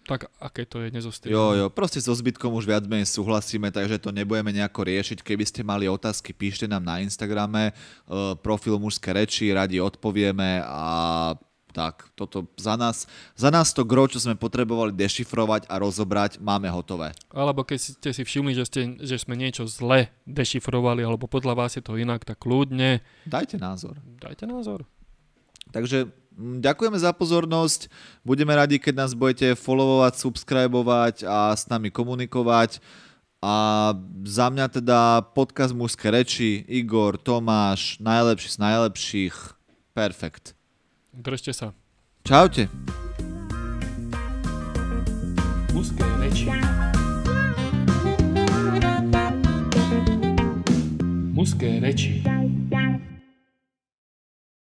tak, aké to je nezostriedné. Jo, jo, proste so zbytkom už viac menej súhlasíme, takže to nebudeme nejako riešiť. Keby ste mali otázky, píšte nám na Instagrame, uh, profil mužské reči, radi odpovieme a tak, toto za nás, za nás to gro, čo sme potrebovali dešifrovať a rozobrať, máme hotové. Alebo keď ste si všimli, že, ste, že sme niečo zle dešifrovali, alebo podľa vás je to inak, tak kľudne Dajte názor. dajte názor. Takže ďakujeme za pozornosť. Budeme radi, keď nás budete followovať, subscribovať a s nami komunikovať. A za mňa teda podcast Mužské reči, Igor, Tomáš, najlepší z najlepších. Perfekt. Držte sa. Čaute. Muské reči. Muské reči.